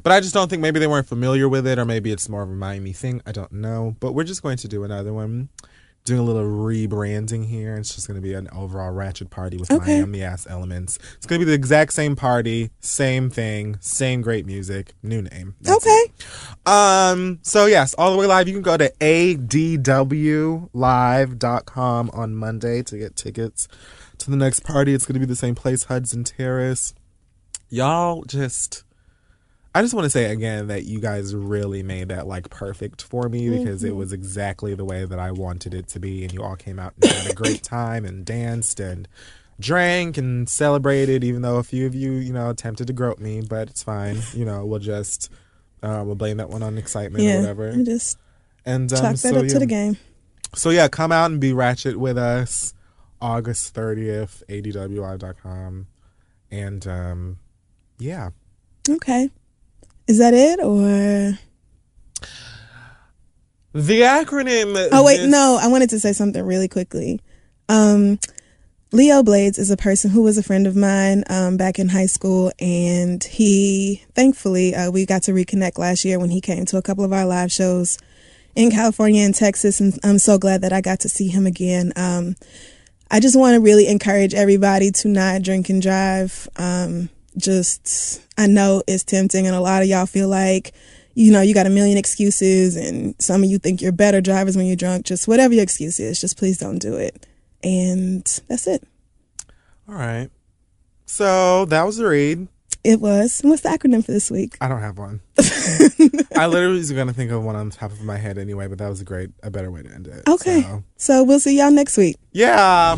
But I just don't think maybe they weren't familiar with it or maybe it's more of a Miami thing. I don't know. But we're just going to do another one. Doing a little rebranding here. It's just going to be an overall ratchet party with Okay. Miami ass elements. It's going to be the exact same party, same thing, same great music, new name. That's it. Okay. Um, so yes, all the way live. You can go to atwlive.com on Monday to get tickets to the next party. It's gonna be the same place, Hudson Terrace. Y'all just I just want to say again that you guys really made that like perfect for me because it was exactly the way that I wanted it to be and you all came out and had a great [coughs] time and danced and drank and celebrated even though a few of you, you know, attempted to grope me, but it's fine. You know, we'll just uh, we'll blame that one on excitement or whatever. I Just And um, chalk that so, up yeah. to the game. So yeah, come out and be ratchet with us August 30th, atwlive.com. And um yeah. Okay. Is that it or? The acronym Oh wait, this- no, I wanted to say something really quickly. Um, Leo Blades is a person who was a friend of mine um, back in high school, and he, thankfully, uh, we got to reconnect last year when he came to a couple of our live shows in California and Texas, and I'm so glad that I got to see him again. Um, I just want to really encourage everybody to not drink and drive. Um, just, I know it's tempting, and a lot of y'all feel like, you know, you got a million excuses, and some of you think you're better drivers when you're drunk. Just whatever your excuse is, just please don't do it. And that's it. All right. So that was the read. It was. What's the acronym for this week? I don't have one. [laughs] I literally was gonna think of one on top of my head anyway, but that was a great a better way to end it. Okay. So, So we'll see y'all next week. yeah.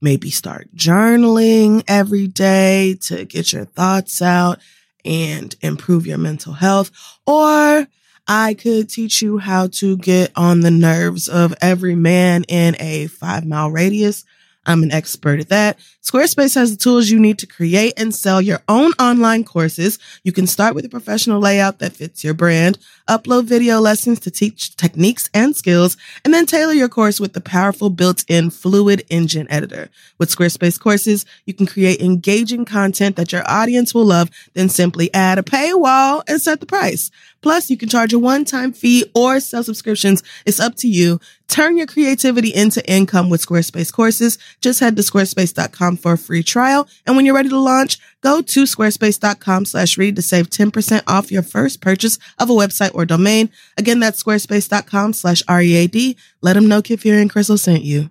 maybe start journaling every day to get your thoughts out and improve your mental health. Or I could teach you how to get on the nerves of every man in a five mile radius. I'm an expert at that. Squarespace has the tools you need to create and sell your own online courses. You can start with a professional layout that fits your brand, upload video lessons to teach techniques and skills, and then tailor your course with the powerful built-in Fluid Engine editor. With Squarespace courses, you can create engaging content that your audience will love, then simply add a paywall and set the price. Plus, you can charge a one-time fee or sell subscriptions. It's up to you. Turn your creativity into income with Squarespace courses. Just head to squarespace.com for a free trial. And when you're ready to launch, go to squarespace.com slash read to save 10% off your first purchase of a website or domain. Again, that's squarespace.com slash READ. Let them know Kid Fury and Crissle sent you.